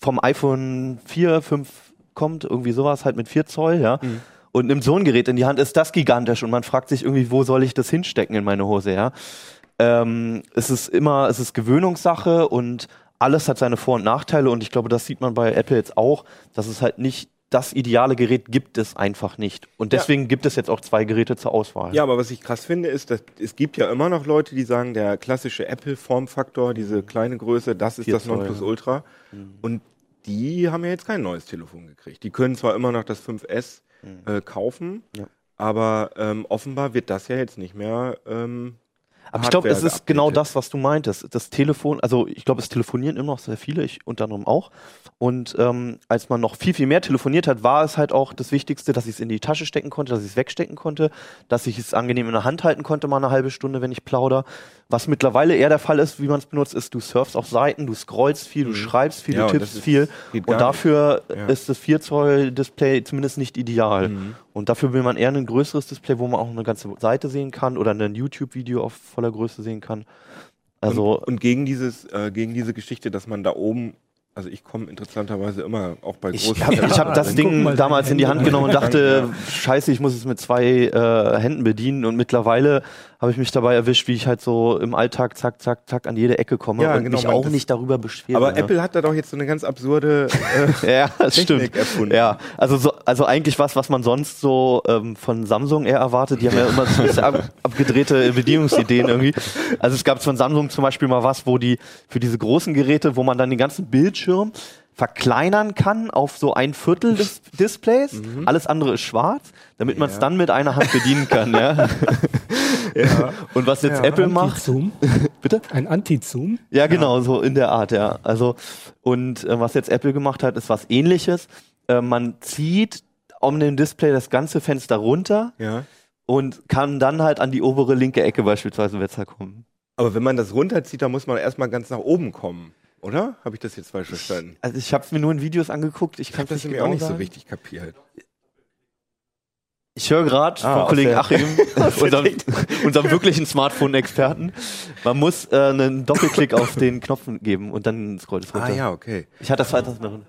vom iPhone 4, 5 kommt, irgendwie sowas, halt mit 4 Zoll, ja. Mhm. Und nimmt so ein Gerät in die Hand, ist das gigantisch und man fragt sich irgendwie, wo soll ich das hinstecken in meine Hose, ja. Ähm, es ist immer, es ist Gewöhnungssache und alles hat seine Vor- und Nachteile und ich glaube, das sieht man bei Apple jetzt auch, dass es halt nicht das ideale Gerät gibt es einfach nicht. Und deswegen ja. gibt es jetzt auch zwei Geräte zur Auswahl. Ja, aber was ich krass finde, ist, dass es gibt ja immer noch Leute, die sagen, der klassische Apple-Formfaktor, diese kleine Größe, das ist das Nonplusultra. Mhm. Und die haben ja jetzt kein neues Telefon gekriegt. Die können zwar immer noch das 5S mhm. äh, kaufen, ja. aber ähm, offenbar wird das ja jetzt nicht mehr ähm, aber ich glaube, es ist genau das, was du meintest. Das Telefon, also ich glaube, es telefonieren immer noch sehr viele, ich unter anderem auch. Und ähm, als man noch viel, viel mehr telefoniert hat, war es halt auch das Wichtigste, dass ich es in die Tasche stecken konnte, dass ich es wegstecken konnte, dass ich es angenehm in der Hand halten konnte, mal eine halbe Stunde, wenn ich plauder. Was mittlerweile eher der Fall ist, wie man es benutzt, ist, du surfst auf Seiten, du scrollst viel, du mhm. schreibst viel, ja, du tippst viel. Und dafür ja. ist das 4 Zoll Display zumindest nicht ideal. Mhm. Und dafür will man eher ein größeres Display, wo man auch eine ganze Seite sehen kann oder ein YouTube-Video auf voller Größe sehen kann. Also und, und gegen dieses, äh, gegen diese Geschichte, dass man da oben also ich komme interessanterweise immer auch bei großen. Ich habe hab das Ding damals in die Hand genommen und dachte, scheiße, ich muss es mit zwei äh, Händen bedienen und mittlerweile habe ich mich dabei erwischt, wie ich halt so im Alltag zack, zack, zack an jede Ecke komme ja, und genau, mich auch nicht darüber beschwere. Aber ja. Apple hat da doch jetzt so eine ganz absurde äh, ja, Technik stimmt. erfunden. Ja, also so, also eigentlich was, was man sonst so ähm, von Samsung eher erwartet. Die haben ja immer so ein bisschen ab, abgedrehte Bedienungsideen irgendwie. Also es gab von Samsung zum Beispiel mal was, wo die für diese großen Geräte, wo man dann den ganzen Bildschirm verkleinern kann auf so ein Viertel des Displays. Mhm. Alles andere ist schwarz, damit man es dann mit einer Hand bedienen kann. ja. ja. Und was jetzt ja, Apple macht. Zoom. Bitte? Ein Anti-Zoom. Ja, genau, ja. so in der Art, ja. Also, und äh, was jetzt Apple gemacht hat, ist was ähnliches. Äh, man zieht um den Display das ganze Fenster runter ja. und kann dann halt an die obere linke Ecke beispielsweise besser kommen. Aber wenn man das runterzieht, dann muss man erstmal ganz nach oben kommen. Oder? Habe ich das jetzt falsch verstanden? Also ich habe es mir nur in Videos angeguckt. Ich, ich habe das mir auch nicht sagen. so richtig kapiert. Ich höre gerade Ah, vom Kollegen Achim, unserem, unserem wirklichen Smartphone-Experten, man muss äh, einen Doppelklick auf den Knopf geben und dann scrollt es runter. Ah ja, okay. Ich hatte das weiter noch.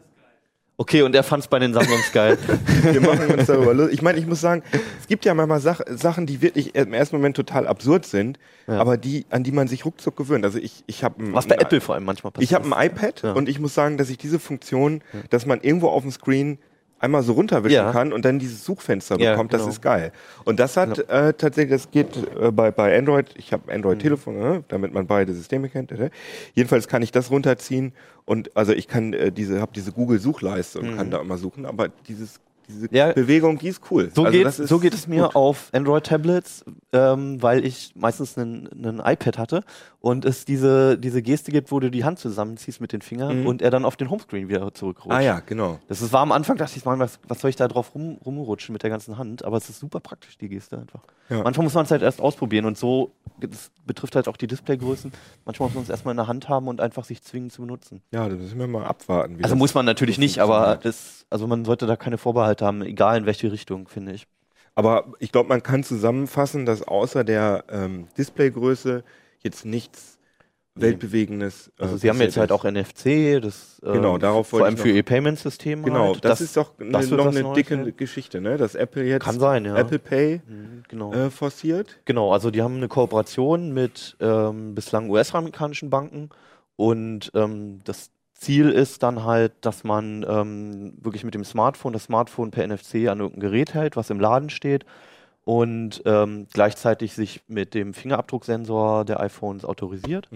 Okay, und er fand es bei den Sammlungs geil. Wir machen uns darüber lustig. Ich meine, ich muss sagen, es gibt ja manchmal Sach Sachen, die wirklich im ersten Moment total absurd sind, Ja. aber die, an die man sich ruckzuck gewöhnt. Also ich, ich habe Was bei Apple vor allem manchmal passiert. Ich habe ein iPad Ja. und ich muss sagen, dass ich diese Funktion, dass man irgendwo auf dem Screen einmal so runterwischen Ja. kann und dann dieses Suchfenster Ja, bekommt, das genau. ist geil. Und das hat äh, tatsächlich, das geht äh, bei, bei Android, ich habe Mhm. Android-Telefon, äh, damit man beide Systeme kennt. Äh. Jedenfalls kann ich das runterziehen und also ich kann äh, diese, habe diese Google-Suchleiste und kann da immer suchen, aber dieses diese. Ja. Bewegung, die ist cool. So, also geht, so geht es mir gut. auf Android-Tablets, ähm, weil ich meistens einen, einen iPad hatte und es diese, diese Geste gibt, wo du die Hand zusammenziehst mit den Fingern Mhm. und er dann auf den Homescreen wieder zurückrutscht. Ah ja, genau. Das ist, war am Anfang, dachte ich, was, was soll ich da drauf rum, rumrutschen mit der ganzen Hand? Aber es ist super praktisch, die Geste einfach. Ja. Manchmal muss man es halt erst ausprobieren und so, das betrifft halt auch die Displaygrößen. Manchmal muss man es erstmal in der Hand haben und einfach sich zwingen zu benutzen. Ja, das müssen wir mal abwarten. Also muss man natürlich nicht, aber das, also man sollte da keine Vorbehalte haben, egal in welche Richtung, finde ich. Aber ich glaube, man kann zusammenfassen, dass außer der ähm, Displaygröße jetzt nichts weltbewegendes. äh, Also sie haben jetzt halt auch NFC, das ähm, Genau, darauf vor allem für Payment-System. Genau, halt. das, ist doch ne, das noch eine dicke werden. Geschichte, ne? Dass Apple jetzt Kann sein, ja. Apple Pay Mhm, genau. äh, forciert. Genau, also die haben eine Kooperation mit ähm, bislang US-amerikanischen Banken und ähm, das Ziel ist dann halt, dass man ähm, wirklich mit dem Smartphone das Smartphone per NFC an irgendein Gerät hält, was im Laden steht und ähm, gleichzeitig sich mit dem Fingerabdrucksensor der iPhones autorisiert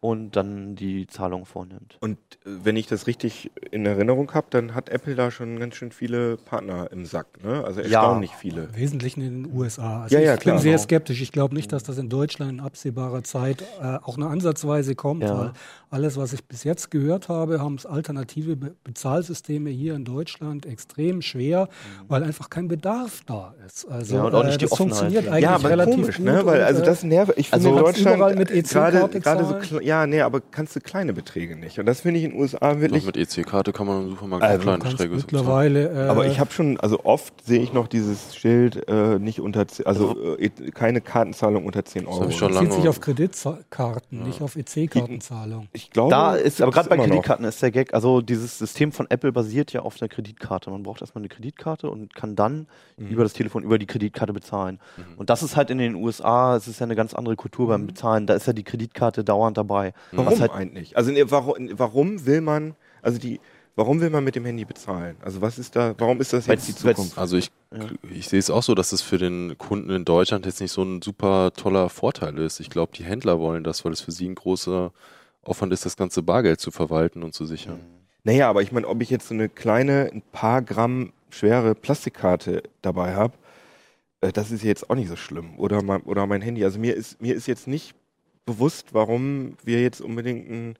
und dann die Zahlung vornimmt. Und äh, wenn ich das richtig in Erinnerung habe, dann hat Apple da schon ganz schön viele Partner im Sack, ne? Also Ja. erstaunlich viele. Im Wesentlichen in den USA. Also Ja, ich ja, klar, bin sehr genau. skeptisch. Ich glaube nicht, dass das in Deutschland in absehbarer Zeit äh, auch nur ansatzweise kommt, Ja. weil alles, was ich bis jetzt gehört habe, haben es alternative Be Bezahlsysteme hier in Deutschland extrem schwer, weil einfach kein Bedarf da ist. Also Mhm. Ja, und auch nicht die das Offenheit. funktioniert Ja, eigentlich Ja, aber relativ komisch, gut. ne? Weil also äh, das nervt. Ich also finde in kannst Deutschland mit äh, EC-Karte gerade so ja, nee, aber kannst du kleine Beträge nicht. Und das finde ich in den USA wirklich mit EC-Karte kann man im Supermarkt Also, also, kleine Beträge bezahlen. mittlerweile. Äh, Aber ich habe schon, also oft sehe ich noch dieses Schild, äh, nicht unter, ze- also äh, keine Kartenzahlung unter 10 Euro. ich schon bezieht sich auf Kreditkarten, nicht auf EC-Kartenzahlung. Ich glaube, Da ist, aber gerade bei immer noch. Kreditkarten ist der Gag, also dieses System von Apple basiert ja auf einer Kreditkarte. Man braucht erstmal eine Kreditkarte und kann dann Mhm. über das Telefon über die Kreditkarte bezahlen. Und das ist halt in den USA, es ist ja eine ganz andere Kultur beim Bezahlen. Da ist ja die Kreditkarte dauernd dabei. Warum Was halt, eigentlich? Also nee, warum, warum will man, also die, warum will man mit dem Handy bezahlen? Also was ist da, warum ist das jetzt die Zukunft? Also ich, ich sehe es auch so, dass es für den Kunden in Deutschland jetzt nicht so ein super toller Vorteil ist. Ich glaube, die Händler wollen das, weil es für sie ein großer Aufwand ist, das ganze Bargeld zu verwalten und zu sichern. Naja, aber ich meine, ob ich jetzt so eine kleine, ein paar Gramm schwere Plastikkarte dabei habe, äh, das ist jetzt auch nicht so schlimm. Oder mein, oder mein Handy. Also mir ist, mir ist jetzt nicht bewusst, warum wir jetzt unbedingt ein,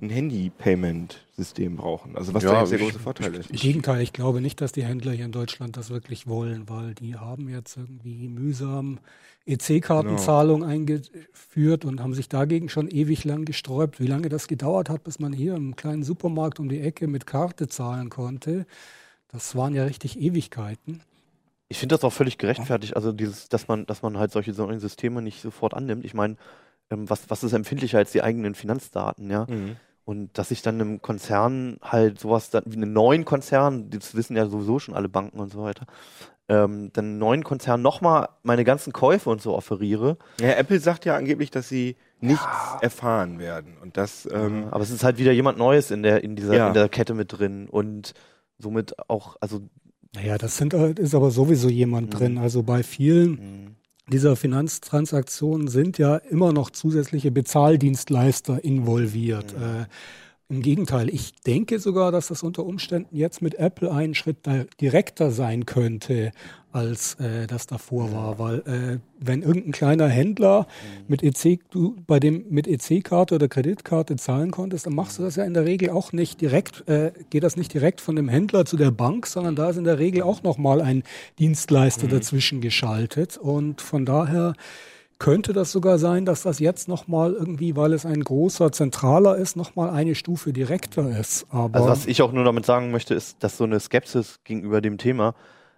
ein Handy-Payment-System brauchen. Also was Ja, da jetzt der große Vorteil ist. Im Gegenteil, ich glaube nicht, dass die Händler hier in Deutschland das wirklich wollen, weil die haben jetzt irgendwie mühsam EC-Kartenzahlung eingeführt und haben sich dagegen schon ewig lang gesträubt. Wie lange das gedauert hat, bis man hier im kleinen Supermarkt um die Ecke mit Karte zahlen konnte, das waren ja richtig Ewigkeiten. ich finde das auch völlig gerechtfertigt, also dieses, dass man, dass man halt solche solche Systeme nicht sofort annimmt. Ich meine, ähm, was, was ist empfindlicher als die eigenen Finanzdaten, ja? Mhm. Und dass ich dann einem Konzern halt sowas, dann, wie einen neuen Konzern, das wissen ja sowieso schon alle Banken und so weiter, ähm, dann einen neuen Konzern nochmal meine ganzen Käufe und so offeriere. Ja, Apple sagt ja angeblich, dass sie nichts erfahren werden. Und das, ähm, Aber es ist halt wieder jemand Neues in der, in dieser, Ja. in der Kette mit drin und somit auch, also Naja, das sind, äh, ist aber sowieso jemand Mhm. drin. Also bei vielen mh, dieser Finanztransaktionen sind ja immer noch zusätzliche Bezahldienstleister involviert. Äh, Im Gegenteil, ich denke sogar, dass das unter Umständen jetzt mit Apple einen Schritt di- direkter sein könnte, als äh, das davor war. Weil äh, wenn irgendein kleiner Händler mit EC, du bei dem mit EC-Karte oder Kreditkarte zahlen konntest, dann machst du das ja in der Regel auch nicht direkt, äh, geht das nicht direkt von dem Händler zu der Bank, sondern da ist in der Regel auch nochmal ein Dienstleister dazwischen geschaltet. Und von daher könnte das sogar sein, dass das jetzt nochmal irgendwie, weil es ein großer Zentraler ist, nochmal eine Stufe direkter ist. Aber Also was ich auch nur damit sagen möchte, ist, dass so eine Skepsis gegenüber dem Thema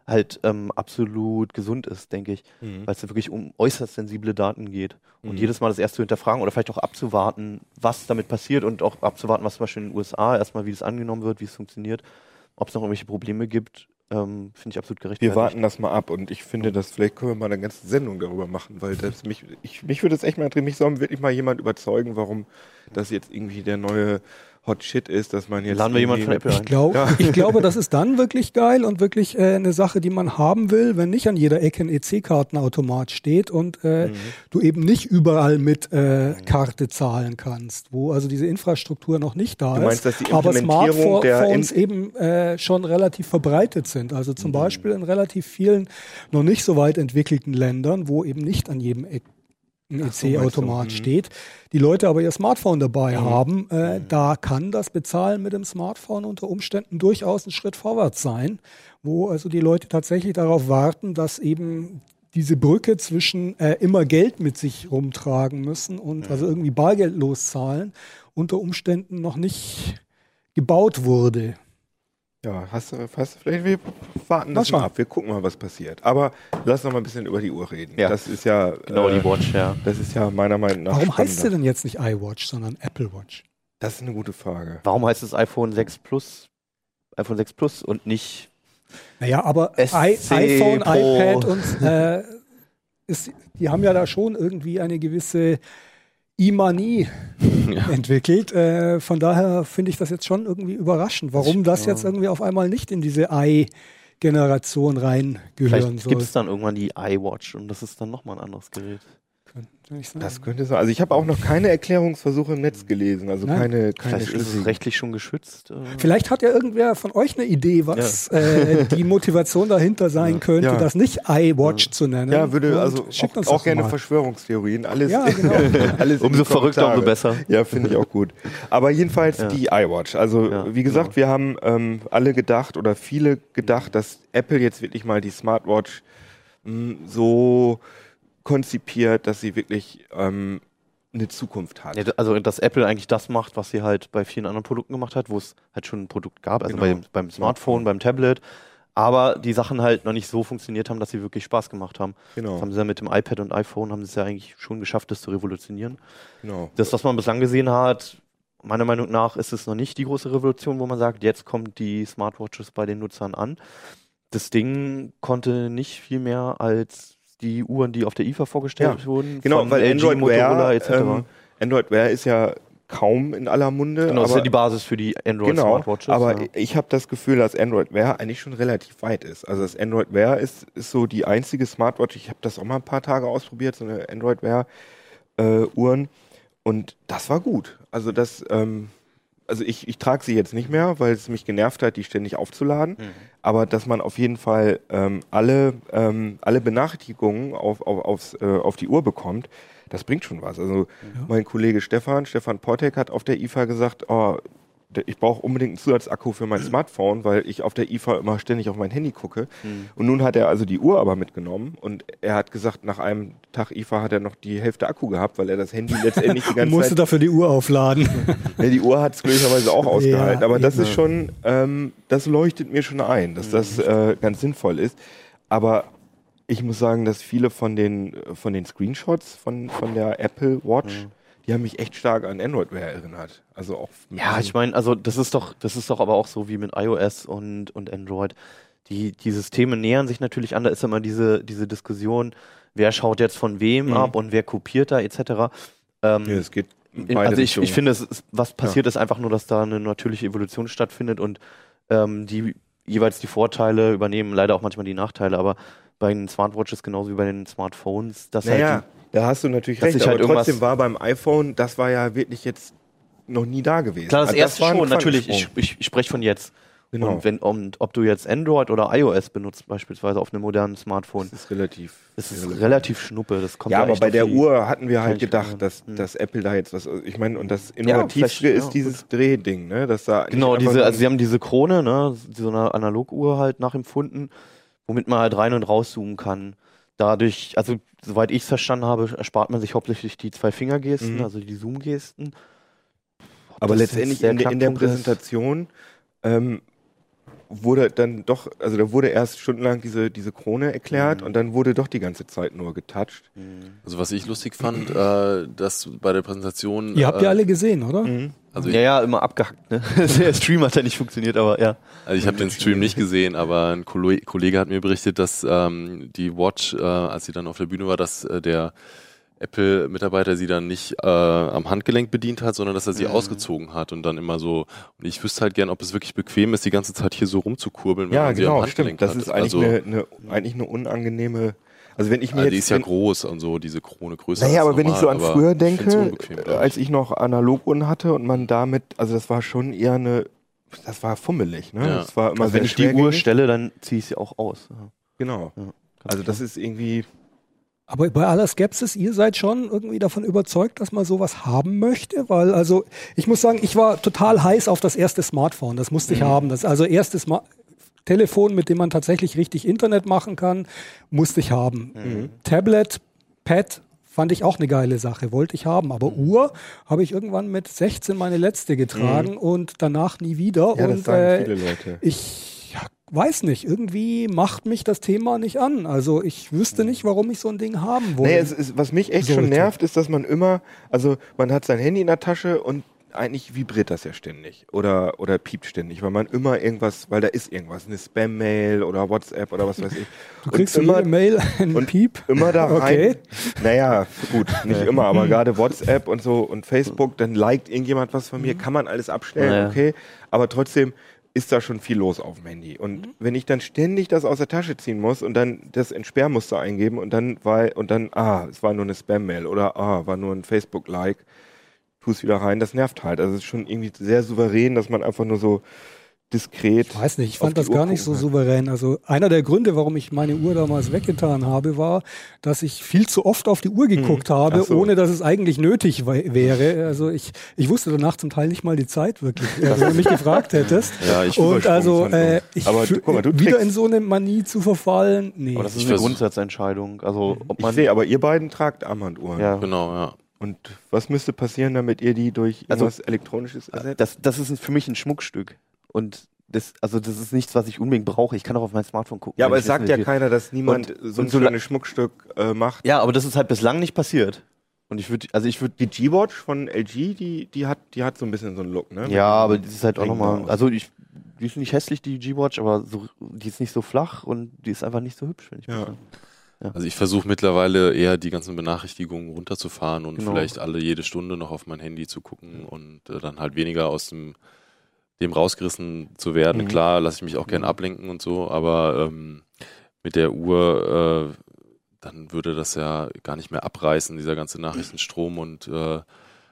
halt ähm, absolut gesund ist, denke ich, Mhm. weil es ja wirklich um äußerst sensible Daten geht. Und Mhm. jedes Mal das erst zu hinterfragen oder vielleicht auch abzuwarten, was damit passiert und auch abzuwarten, was zum Beispiel in den USA erstmal, wie das angenommen wird, wie es funktioniert, ob es noch irgendwelche Probleme gibt, ähm, finde ich absolut Wir gerechtfertigt. warten das mal ab und ich finde, dass vielleicht können wir mal eine ganze Sendung darüber machen, weil das mich, ich, mich würde es echt mal interessieren, mich soll wirklich mal jemand überzeugen, warum das jetzt irgendwie der neue Hot Shit ist, dass man jetzt. Laden wir jemanden von Apple Ich, glaub, Ja. ich glaube, das ist dann wirklich geil und wirklich äh, eine Sache, die man haben will, wenn nicht an jeder Ecke ein EC-Kartenautomat steht und äh, Mhm. du eben nicht überall mit äh, Karte zahlen kannst, wo also diese Infrastruktur noch nicht da Du meinst, ist, dass die aber Implementierung der Smartphones eben äh, schon relativ verbreitet sind. Also Mhm. zum Beispiel in relativ vielen noch nicht so weit entwickelten Ländern, wo eben nicht an jedem Eck ein so, EC-Automat meinst du? Mhm. steht, die Leute aber ihr Smartphone dabei Mhm. haben, äh, da kann das Bezahlen mit dem Smartphone unter Umständen durchaus ein Schritt vorwärts sein, wo also die Leute tatsächlich darauf warten, dass eben diese Brücke zwischen äh, immer Geld mit sich rumtragen müssen und also irgendwie bargeldlos zahlen unter Umständen noch nicht gebaut wurde. Ja, hast du, hast du vielleicht, wir warten Mal das mal ab, wir gucken mal, was passiert. Aber lass noch mal ein bisschen über die Uhr reden. Ja. Das ist ja. Genau, äh, die Watch, ja. Das ist ja meiner Meinung nach. Warum heißt sie spannender. denn jetzt nicht iWatch, sondern Apple Watch? Das ist eine gute Frage. Warum heißt es iPhone 6 Plus, iPhone 6 Plus und nicht Naja, aber SC I iPhone, Pro. iPad und äh, ist, die haben ja da schon irgendwie eine gewisse E-Manie Ja. entwickelt. Äh, von daher finde ich das jetzt schon irgendwie überraschend, warum das jetzt irgendwie auf einmal nicht in diese i-Generation reingehören Vielleicht soll. gibt es dann irgendwann die iWatch und das ist dann nochmal ein anderes Gerät. Könnte nicht sein. Das könnte sein. Also ich habe auch noch keine Erklärungsversuche im Netz gelesen. Also Nein. keine, keine Vielleicht ist es rechtlich schon geschützt. äh. Vielleicht hat ja irgendwer von euch eine Idee, was äh, die Motivation dahinter sein könnte, Ja. das nicht iWatch zu nennen. Ja, würde Und also schickt auch, uns auch doch gerne mal. Verschwörungstheorien. Alles, Ja, genau. alles Umso verrückter, umso besser. Ja, finde ich auch gut. Aber jedenfalls Ja. die iWatch. Also Ja, wie gesagt, genau. wir haben ähm, alle gedacht oder viele gedacht, dass Apple jetzt wirklich mal die Smartwatch mh, so konzipiert, dass sie wirklich ähm, eine Zukunft hat. Ja, also, dass Apple eigentlich das macht, was sie halt bei vielen anderen Produkten gemacht hat, wo es halt schon ein Produkt gab, also Genau. beim, beim Smartphone, beim Tablet, aber die Sachen halt noch nicht so funktioniert haben, dass sie wirklich Spaß gemacht haben. Genau, Das haben sie ja mit dem iPad und iPhone, haben sie es ja eigentlich schon geschafft, das zu revolutionieren. genau. Das, was man bislang gesehen hat, meiner Meinung nach ist es noch nicht die große Revolution, wo man sagt, jetzt kommt die Smartwatches bei den Nutzern an. Das Ding konnte nicht viel mehr als die Uhren, die auf der IFA vorgestellt Ja, wurden. Genau, weil LG, Android Wear, etc. ähm, Android Wear ist ja kaum in aller Munde. genau, das ist ja die Basis für die Android Genau, aber ja. ich habe das Gefühl, dass Android Wear eigentlich schon relativ weit ist. Also das Android Wear ist, ist so die einzige Smartwatch, ich habe das auch mal ein paar Tage ausprobiert, so eine Android Wear äh, Uhren und das war gut. Also das, ähm, also ich, ich trage sie jetzt nicht mehr, weil es mich genervt hat, die ständig aufzuladen. Mhm. Aber dass man auf jeden Fall ähm, alle, ähm, alle Benachrichtigungen auf, auf, aufs, äh, auf die Uhr bekommt, das bringt schon was. Also mein Kollege Stefan, Stefan Portek hat auf der IFA gesagt, oh, ich brauche unbedingt einen Zusatzakku für mein Smartphone, weil ich auf der IFA immer ständig auf mein Handy gucke. Mhm. Und nun hat er also die Uhr aber mitgenommen und er hat gesagt, nach einem Tag IFA hat er noch die Hälfte Akku gehabt, weil er das Handy letztendlich die ganze Musste Zeit dafür die Uhr aufladen. ja, die Uhr hat es glücklicherweise auch ausgehalten, Ja, aber das eben. ist schon, ähm, das leuchtet mir schon ein, dass das Mhm. äh, ganz sinnvoll ist. Aber ich muss sagen, dass viele von den, von den Screenshots von, von der Apple Watch, Mhm. Die haben mich echt stark an Android Wear erinnert. Also auch Ja, ich meine, also das ist doch, das ist doch aber auch so wie mit iOS und, und Android. Die, die Systeme nähern sich natürlich an, da ist immer diese, diese Diskussion, wer schaut jetzt von wem Mhm. ab und wer kopiert da etc. Ähm, ja, es geht in also ich, ich finde, ist, was passiert ist einfach nur, dass da eine natürliche Evolution stattfindet und ähm, die jeweils die Vorteile übernehmen, leider auch manchmal die Nachteile, aber bei den Smartwatches genauso wie bei den Smartphones, dass naja, halt da hast du natürlich dass recht, aber halt irgendwas- trotzdem war beim iPhone, das war ja wirklich jetzt noch nie da gewesen. Klar, das Also erste ein schon, natürlich. Ich, ich, ich spreche von jetzt. Genau. Und, wenn, und ob du jetzt Android oder iOS benutzt, beispielsweise auf einem modernen Smartphone, das ist relativ. das ist irrelevant. relativ schnuppe. Das kommt Ja, aber bei der Uhr hatten wir halt gedacht, dass, Hm. dass Apple da jetzt was. Ich meine, und das Innovativste vielleicht, ist ja, dieses Drehding, ne? Dass da Genau, diese, so also sie haben diese Krone, ne, so eine Analoguhr halt nachempfunden, womit man halt rein und rauszoomen kann. Dadurch, also soweit ich es verstanden habe, erspart man sich hauptsächlich die zwei Fingergesten, Mhm. also die Zoom-Gesten. Aber letztendlich in, der- in der? Präsentation ähm, wurde dann doch, also da wurde erst stundenlang diese, diese Krone erklärt Mhm. und dann wurde doch die ganze Zeit nur getoucht. Also was ich lustig fand, äh, dass bei der Präsentation. Ihr habt äh, ja alle gesehen, oder? Also ja, ja, immer abgehackt. Ne? Der Stream hat ja nicht funktioniert, aber ja. also ich habe den Stream nicht gesehen, aber ein Kolle- Kollege hat mir berichtet, dass ähm, die Watch, äh, als sie dann auf der Bühne war, dass äh, der Apple-Mitarbeiter sie dann nicht äh, am Handgelenk bedient hat, sondern dass er sie Mhm. ausgezogen hat und dann immer so. Und ich wüsste halt gern, ob es wirklich bequem ist, die ganze Zeit hier so rumzukurbeln, wenn Ja, man sie am genau, Handgelenk stimmt. Das hat. ist eigentlich, also, eine, eine, eigentlich eine unangenehme, also wenn ich mir also die jetzt, ist ja groß und so, diese Krone größer Naja, als aber wenn ich so an normal, früher denke, als ich noch Analoguhren hatte und man damit, also das war schon eher eine, das war fummelig, ne? Ja. Das war immer Also wenn ich die Uhr stelle, dann ziehe ich sie auch aus. Ja, Genau. ganz Also das ist irgendwie, Aber bei aller Skepsis, ihr seid schon irgendwie davon überzeugt, dass man sowas haben möchte, weil also ich muss sagen, ich war total heiß auf das erste Smartphone, das musste ich haben. Das also erste Smart Telefon, mit dem man tatsächlich richtig Internet machen kann, musste ich haben. Tablet, Pad fand ich auch eine geile Sache, wollte ich haben, aber Uhr habe ich irgendwann mit 16 meine letzte getragen und danach nie wieder. Ja, das und sagen äh, viele Leute. ich weiß nicht, irgendwie macht mich das Thema nicht an. Also ich wüsste nicht, warum ich so ein Ding haben wollte. Nee, es ist, was mich echt schon Sollte. nervt, ist, dass man immer, also man hat sein Handy in der Tasche und eigentlich vibriert das ja ständig oder, oder piept ständig, weil man immer irgendwas, weil da ist irgendwas, eine Spam-Mail oder WhatsApp oder was weiß ich. Du kriegst und immer immer, Mail, einen und Piep. immer da rein. Okay. Naja, gut, nicht immer, aber gerade WhatsApp und so und Facebook, dann liked irgendjemand was von mir, kann man alles abstellen, Naja. okay, aber trotzdem ist da schon viel los auf dem Handy. Und wenn ich dann ständig das aus der Tasche ziehen muss und dann das Entsperrmuster eingeben und dann war, und dann, ah, es war nur eine Spam-Mail oder ah, war nur ein Facebook-Like, tu es wieder rein, das nervt halt. Also es ist schon irgendwie sehr souverän, dass man einfach nur so diskret. Ich weiß nicht, ich fand das gar nicht so souverän. Also einer der Gründe, warum ich meine Uhr damals weggetan habe, war, dass ich viel zu oft auf die Uhr geguckt habe, Ach so. ohne dass es eigentlich nötig wäre. Also ich, ich wusste danach zum Teil nicht mal die Zeit wirklich, äh, wenn du mich gefragt hättest. Ja, ich Und also äh, Übersprungshandlung. ich Aber guck mal, du wieder in so eine Manie zu verfallen, nee. Aber das ist Ich eine Grundsatzentscheidung. Also ob Ich man sehe, aber ihr beiden tragt Armbanduhren. ja, Genau, ja. Und was müsste passieren, damit ihr die durch Also- irgendwas Elektronisches ersetzt? das, das ist für mich ein Schmuckstück. Und das, also das ist nichts, was ich unbedingt brauche. Ich kann auch auf mein Smartphone gucken. Ja, aber es sagt ja will. keiner, dass niemand Und- so ein so schönes Schmuckstück äh, macht. Ja, aber das ist halt bislang nicht passiert. Und ich würde, also ich würde, Die G-Watch von LG, die, die, hat, die hat so ein bisschen so einen Look, ne? ja, aber die ist halt auch nochmal, also ich, die ist nicht hässlich, die G-Watch, aber so, die ist nicht so flach und die ist einfach nicht so hübsch, finde ich. Ja. Also ich versuche mittlerweile eher die ganzen Benachrichtigungen runterzufahren und Genau. vielleicht alle jede Stunde noch auf mein Handy zu gucken und äh, dann halt weniger aus dem, dem rausgerissen zu werden. Mhm. Klar, lasse ich mich auch gern ablenken und so, aber ähm, mit der Uhr, äh, dann würde das ja gar nicht mehr abreißen, dieser ganze Nachrichtenstrom und äh,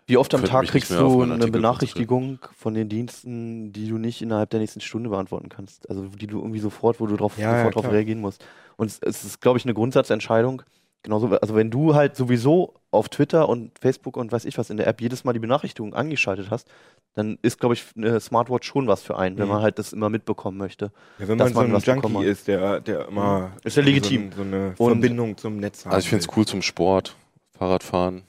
Wie oft am Tag kriegst du eine Benachrichtigung von den Diensten, die du nicht innerhalb der nächsten Stunde beantworten kannst? Also die du irgendwie sofort, wo du drauf, Ja, ja, sofort drauf klar. reagieren musst. Und es, es ist, glaube ich, eine Grundsatzentscheidung. Genauso, also wenn du halt sowieso auf Twitter und Facebook und weiß ich was in der App jedes Mal die Benachrichtigung angeschaltet hast, dann ist, glaube ich, eine Smartwatch schon was für einen, wenn Mhm. man halt das immer mitbekommen möchte. Ja, wenn dass man so ein was Junkie ist, der, der immer Ist ja legitim. so, ein- so eine Und- Verbindung zum Netz hat. also ich finde es cool zum Sport, Fahrradfahren.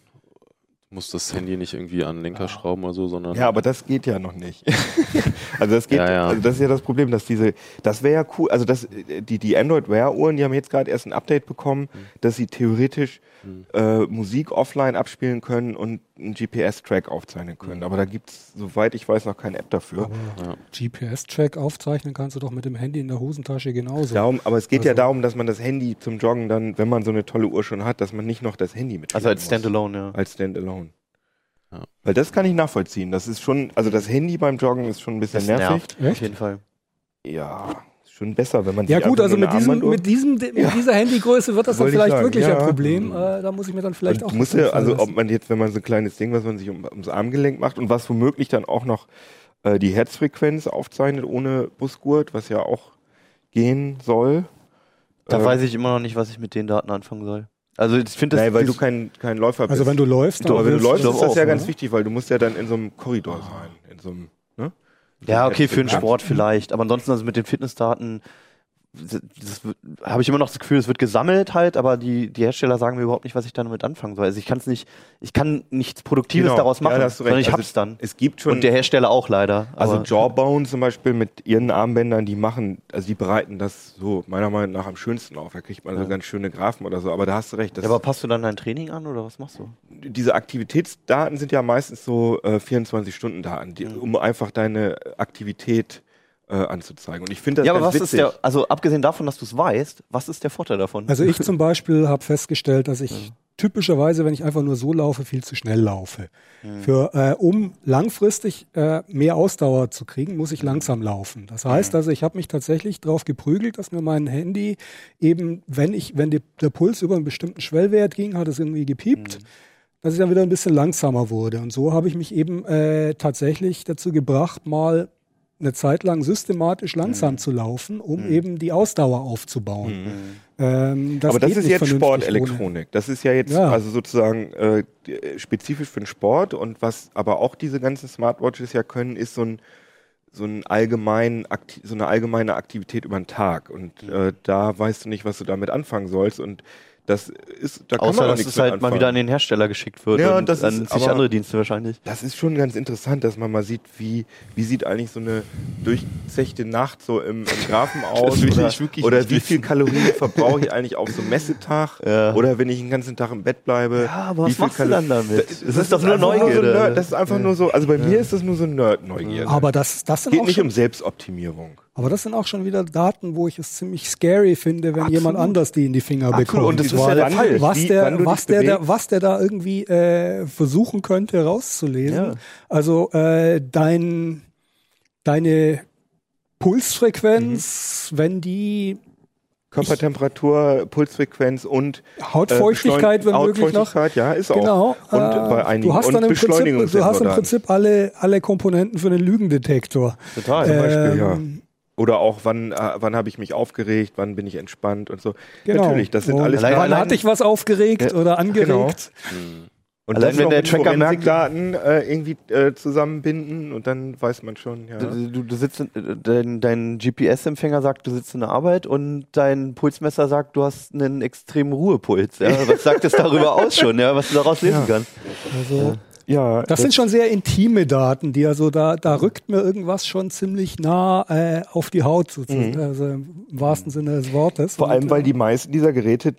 Muss das Handy nicht irgendwie an den Lenker schrauben oder so, sondern Ja, aber das geht ja noch nicht. also das geht, Ja, ja. also das ist ja das Problem, dass diese, das wäre ja cool, also das, die, die Android Wear Uhren, die haben jetzt gerade erst ein Update bekommen, Hm. dass sie theoretisch äh, Musik offline abspielen können und einen GPS-Track aufzeichnen können. Hm. Aber da gibt's, soweit ich weiß, noch keine App dafür. Aber GPS-Track aufzeichnen kannst du doch mit dem Handy in der Hosentasche genauso. Darum, aber es geht ja Also- darum, dass man das Handy zum Joggen dann, wenn man so eine tolle Uhr schon hat, dass man nicht noch das Handy mit Also als Standalone, ja. als Standalone. Ja. Weil das kann ich nachvollziehen. Das ist schon, also das Handy beim Joggen ist schon ein bisschen Das nervig. nervt, auf jeden Fall. Ja, schon besser, wenn man Ja sich gut, also mit, diesem, mit, diesem, mit dieser Handygröße wird das dann Wollte vielleicht sagen, wirklich ja. ein Problem. Äh, da muss ich mir dann vielleicht und auch du musst was ja, also ob man jetzt, wenn man so ein kleines Ding, was man sich um, ums Armgelenk macht und was womöglich dann auch noch äh, die Herzfrequenz aufzeichnet ohne Busgurt, was ja auch gehen soll. Da Äh, weiß ich immer noch nicht, was ich mit den Daten anfangen soll. Also ich finde das. Nein, weil du kein, kein Läufer bist. Also wenn du läufst, aber wenn du läufst, doch ist das ja ne? ganz wichtig, weil du musst ja dann in so einem Korridor sein. In so einem, ne? Ja, okay, für den. Sport vielleicht. Aber ansonsten, also mit den Fitnessdaten habe ich immer noch das Gefühl, es wird gesammelt halt, aber die, die Hersteller sagen mir überhaupt nicht, was ich damit anfangen soll. Also ich kann es nicht, ich kann nichts Produktives Genau. daraus machen, Ja, sondern ich Also hab's dann. Es gibt schon Und der Hersteller auch leider. Also Jawbone zum Beispiel mit ihren Armbändern, die machen, also die bereiten das so meiner Meinung nach am schönsten auf. Da kriegt man so Ja. ganz schöne Graphen oder so. Aber da hast du recht. Ja, aber passt du dann dein Training an oder was machst du? diese Aktivitätsdaten sind ja meistens so äh, 24-Stunden-Daten, die- Mhm. um einfach deine Aktivität äh, anzuzeigen. Und ich finde das ja, aber was witzig. ist der, also abgesehen davon, dass du es weißt, was ist der Vorteil davon? Also ich zum Beispiel habe festgestellt, dass ich typischerweise, wenn ich einfach nur so laufe, viel zu schnell laufe. Für, äh, um langfristig äh, mehr Ausdauer zu kriegen, muss ich langsam laufen. Das heißt also, ich habe mich tatsächlich darauf geprügelt, dass mir mein Handy eben, wenn ich, wenn die, der Puls über einen bestimmten Schwellwert ging, hat es irgendwie gepiept. Dass ich dann wieder ein bisschen langsamer wurde. Und so habe ich mich eben äh, tatsächlich dazu gebracht, mal eine Zeit lang systematisch langsam zu laufen, um eben die Ausdauer aufzubauen. Ähm, das aber das ist jetzt. Sportelektronik. Das ist ja jetzt Ja. also sozusagen äh, spezifisch für den Sport und was aber auch diese ganzen Smartwatches ja können, ist so ein so, ein allgemein, so eine allgemeine Aktivität über den Tag und Mhm. äh, da weißt du nicht, was du damit anfangen sollst und das ist, da kann Außer, dass es halt mit mal anfangen. wieder an den Hersteller geschickt wird Ja, und das an ist sich aber- andere Dienste wahrscheinlich. Das ist schon ganz interessant, dass man mal sieht, wie, wie sieht eigentlich so eine durchzechte Nacht so im, im Graphen aus oder, ich wirklich oder wie viel Kalorien verbrauche ich eigentlich auf so einem Messetag Ja. oder wenn ich den ganzen Tag im Bett bleibe. Ja, aber wie was viel machst du Kalo- dann damit? Das, Es ist doch nur einfach So Neugierde. Nerd, das ist einfach nur so, also bei mir ist das nur so Nerd-Neugierde. Aber das, das sind geht auch nicht um Selbstoptimierung. Aber das sind auch schon wieder Daten, wo ich es ziemlich scary finde, wenn Absolut. jemand anders die in die Finger Absolut. bekommt. Und das ist ja der Fall. Was Wie- der, du was der, da, bewegst. was der da irgendwie äh, versuchen könnte rauszulesen. Ja. Also äh, dein, deine Pulsfrequenz, Mhm. wenn die Körpertemperatur, Pulsfrequenz und Hautfeuchtigkeit, äh, wenn möglich noch. Hautfeuchtigkeit, ja, ist Genau. auch. Und äh, bei einigen du hast dann im Prinzip, du hast im. Prinzip alle, alle Komponenten für den Lügendetektor. Total. Zum Beispiel, ja. Oder auch, wann, äh, wann habe ich mich aufgeregt, wann bin ich entspannt und so. Genau. Natürlich, das sind Und alles Allein- Wann hatte ich was aufgeregt Ja, oder angeregt? genau. Und Allein wenn noch der Tracker merkt- Forensik-Daten äh, irgendwie äh, zusammenbinden und dann weiß man schon, ja. Du, du, sitzt, in, äh, dein, dein GPS-Empfänger sagt, du sitzt in der Arbeit und dein Pulsmesser sagt, du hast einen extremen Ruhepuls. Ja? Was sagt es darüber aus schon, ja? was du daraus lesen Ja. kannst? Also, ja, das sind schon sehr intime Daten, die also da, da rückt mir irgendwas schon ziemlich nah äh, auf die Haut, sozusagen, also im wahrsten Sinne des Wortes. Mhm. Vor Und, allem, weil äh, die meisten dieser Geräte, äh,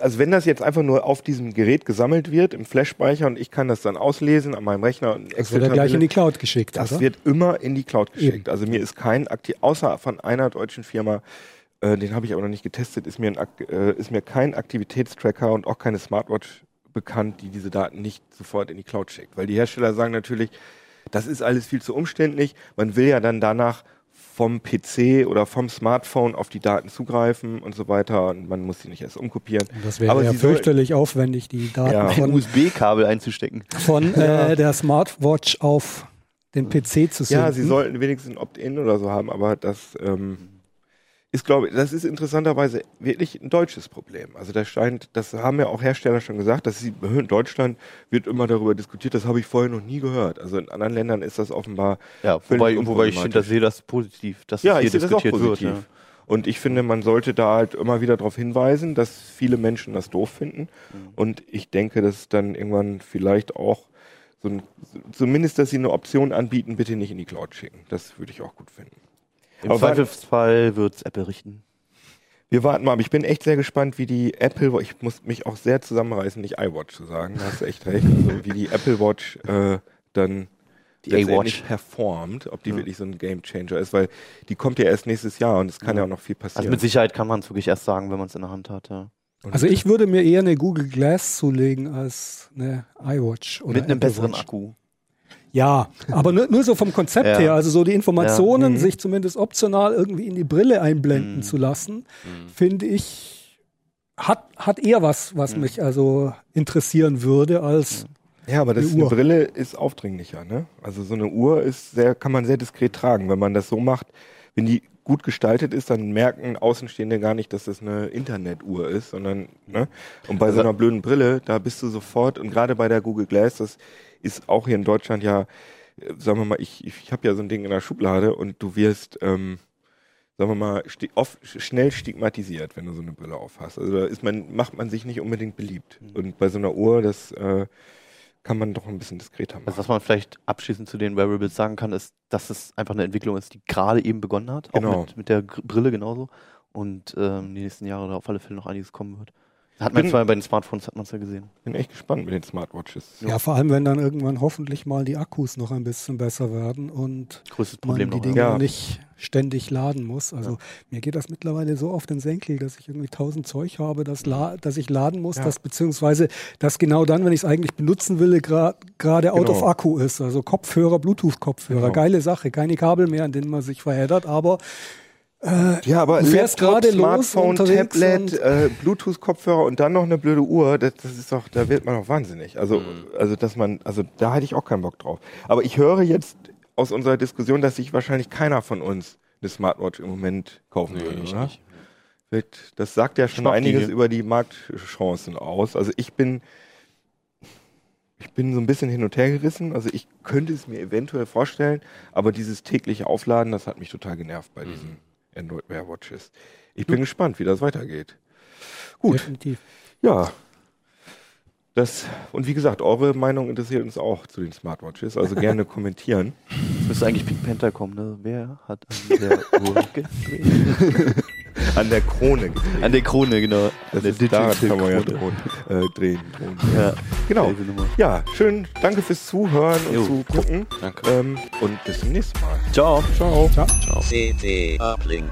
also wenn das jetzt einfach nur auf diesem Gerät gesammelt wird, im Flash-Speicher und ich kann das dann auslesen an meinem Rechner und das wird ja gleich in die Cloud geschickt, Das oder? wird immer in die Cloud geschickt. Also mir ist kein aktiv, außer von einer deutschen Firma, äh, den habe ich aber noch nicht getestet, ist mir, ein, äh, ist mir kein Aktivitätstracker und auch keine Smartwatch bekannt, die diese Daten nicht sofort in die Cloud schickt. Weil die Hersteller sagen natürlich, das ist alles viel zu umständlich. Man will ja dann danach vom PC oder vom Smartphone auf die Daten zugreifen und so weiter und man muss sie nicht erst umkopieren. das wäre aber ja sie soll- fürchterlich aufwendig, die Daten Ja. Ein von, USB-Kabel einzustecken. von äh, der Smartwatch auf den PC zu senden. Ja, sie sollten wenigstens ein Opt-in oder so haben, aber das ähm, ist, glaube ich, das ist interessanterweise wirklich ein deutsches Problem. Also da scheint, das haben ja auch Hersteller schon gesagt, dass sie in Deutschland wird immer darüber diskutiert, das habe ich vorher noch nie gehört. Also in anderen Ländern ist das offenbar Ja, wobei, wobei ich finde, das sehe das positiv, dass ja, es hier ich sehe das auch diskutiert positiv. wird. Und ich finde, man sollte da halt immer wieder darauf hinweisen, dass viele Menschen das doof finden. Und ich denke, dass dann irgendwann vielleicht auch so ein, zumindest, dass sie eine Option anbieten, bitte nicht in die Cloud schicken. Das würde ich auch gut finden. Im Aber- Zweifelsfall wird es Apple richten. Wir warten mal, aber ich bin echt sehr gespannt, wie die Apple, ich muss mich auch sehr zusammenreißen, nicht iWatch zu sagen, da hast du echt recht, also wie die Apple Watch äh, dann Die A-Watch. performt, ob die Ja. wirklich so ein Game Changer ist, weil die kommt ja erst nächstes Jahr und es kann ja, Ja. auch noch viel passieren. Also mit Sicherheit kann man es wirklich erst sagen, wenn man es in der Hand hat. Ja. Also ich würde mir eher eine Google Glass zulegen als eine iWatch. Oder Mit einem Apple besseren Watch. Akku. Ja, aber nur, nur so vom Konzept Ja. her, also so die Informationen Mhm. sich zumindest optional irgendwie in die Brille einblenden Mhm. zu lassen, finde ich, hat, hat eher was, was Mhm. mich also interessieren würde, als Ja, aber das Eine eine. Brille ist aufdringlicher, ne? Also so eine Uhr ist sehr, kann man sehr diskret tragen. Wenn man das so macht, wenn die gut gestaltet ist, dann merken Außenstehende gar nicht, dass das eine Internetuhr ist, sondern, ne? Und bei so Also- einer blöden Brille, da bist du sofort, und gerade bei der Google Glass, das ist auch hier in Deutschland ja, äh, sagen wir mal, ich, ich, habe ja so ein Ding in der Schublade und du wirst, ähm, sagen wir mal, oft, schnell stigmatisiert, wenn du so eine Brille aufhast. Also da ist man, macht man sich nicht unbedingt beliebt. Mhm. Und bei so einer Uhr, das äh, kann man doch ein bisschen diskreter machen. Also was man vielleicht abschließend zu den Wearables sagen kann, ist, dass es einfach eine Entwicklung ist, die gerade eben begonnen hat. Auch Genau. mit, mit der Brille genauso. Und ähm, die nächsten Jahre da auf alle Fälle noch einiges kommen wird. Hat man zwar bei den Smartphones, hat man es ja gesehen. bin echt gespannt mit den Smartwatches. Ja, vor allem, wenn dann irgendwann hoffentlich mal die Akkus noch ein bisschen besser werden und Größtes man Problem die noch. Dinge ja. Ja. nicht ständig laden muss. Also mir geht das mittlerweile so auf den Senkel, dass ich irgendwie tausend Zeug habe, das, la dass ich laden muss, Ja. das beziehungsweise das genau dann, wenn ich es eigentlich benutzen will, gra- gerade out Genau. of Akku ist. Also Kopfhörer, Bluetooth-Kopfhörer, Genau. geile Sache, keine Kabel mehr, an denen man sich verheddert, aber Ja, aber Du fährst gerade los Smartphone, unterwegs Tablet, und- äh, Bluetooth-Kopfhörer und dann noch eine blöde Uhr, das, das ist doch, da wird man doch wahnsinnig. Also, Mhm. also dass man, also da hätte ich auch keinen Bock drauf. Aber ich höre jetzt aus unserer Diskussion, dass sich wahrscheinlich keiner von uns eine Smartwatch im Moment kaufen Nee, würde, ich oder? nicht. Das sagt ja schon einiges über die Marktchancen aus. Also ich bin, ich bin so ein bisschen hin und her gerissen. Also ich könnte es mir eventuell vorstellen, aber dieses tägliche Aufladen, das hat mich total genervt bei Mhm. diesen Android Wear Watches. Ich bin gespannt, wie das weitergeht. Gut, definitiv. ja. Das, und wie gesagt, eure Meinung interessiert uns auch zu den Smartwatches, also gerne kommentieren. Es müsste eigentlich Pink Panther kommen, ne? Wer hat an der Uhr gedreht? An der Krone gedreht. An der Krone, genau. Das an der daran kann man ja drohen, äh, drehen. Drohen. Ja, Genau. Ja, schön. Danke fürs Zuhören und Jo. Zugucken. Danke. Ähm, und bis zum nächsten Mal. Ciao. Ciao. Ciao. CT Uplink.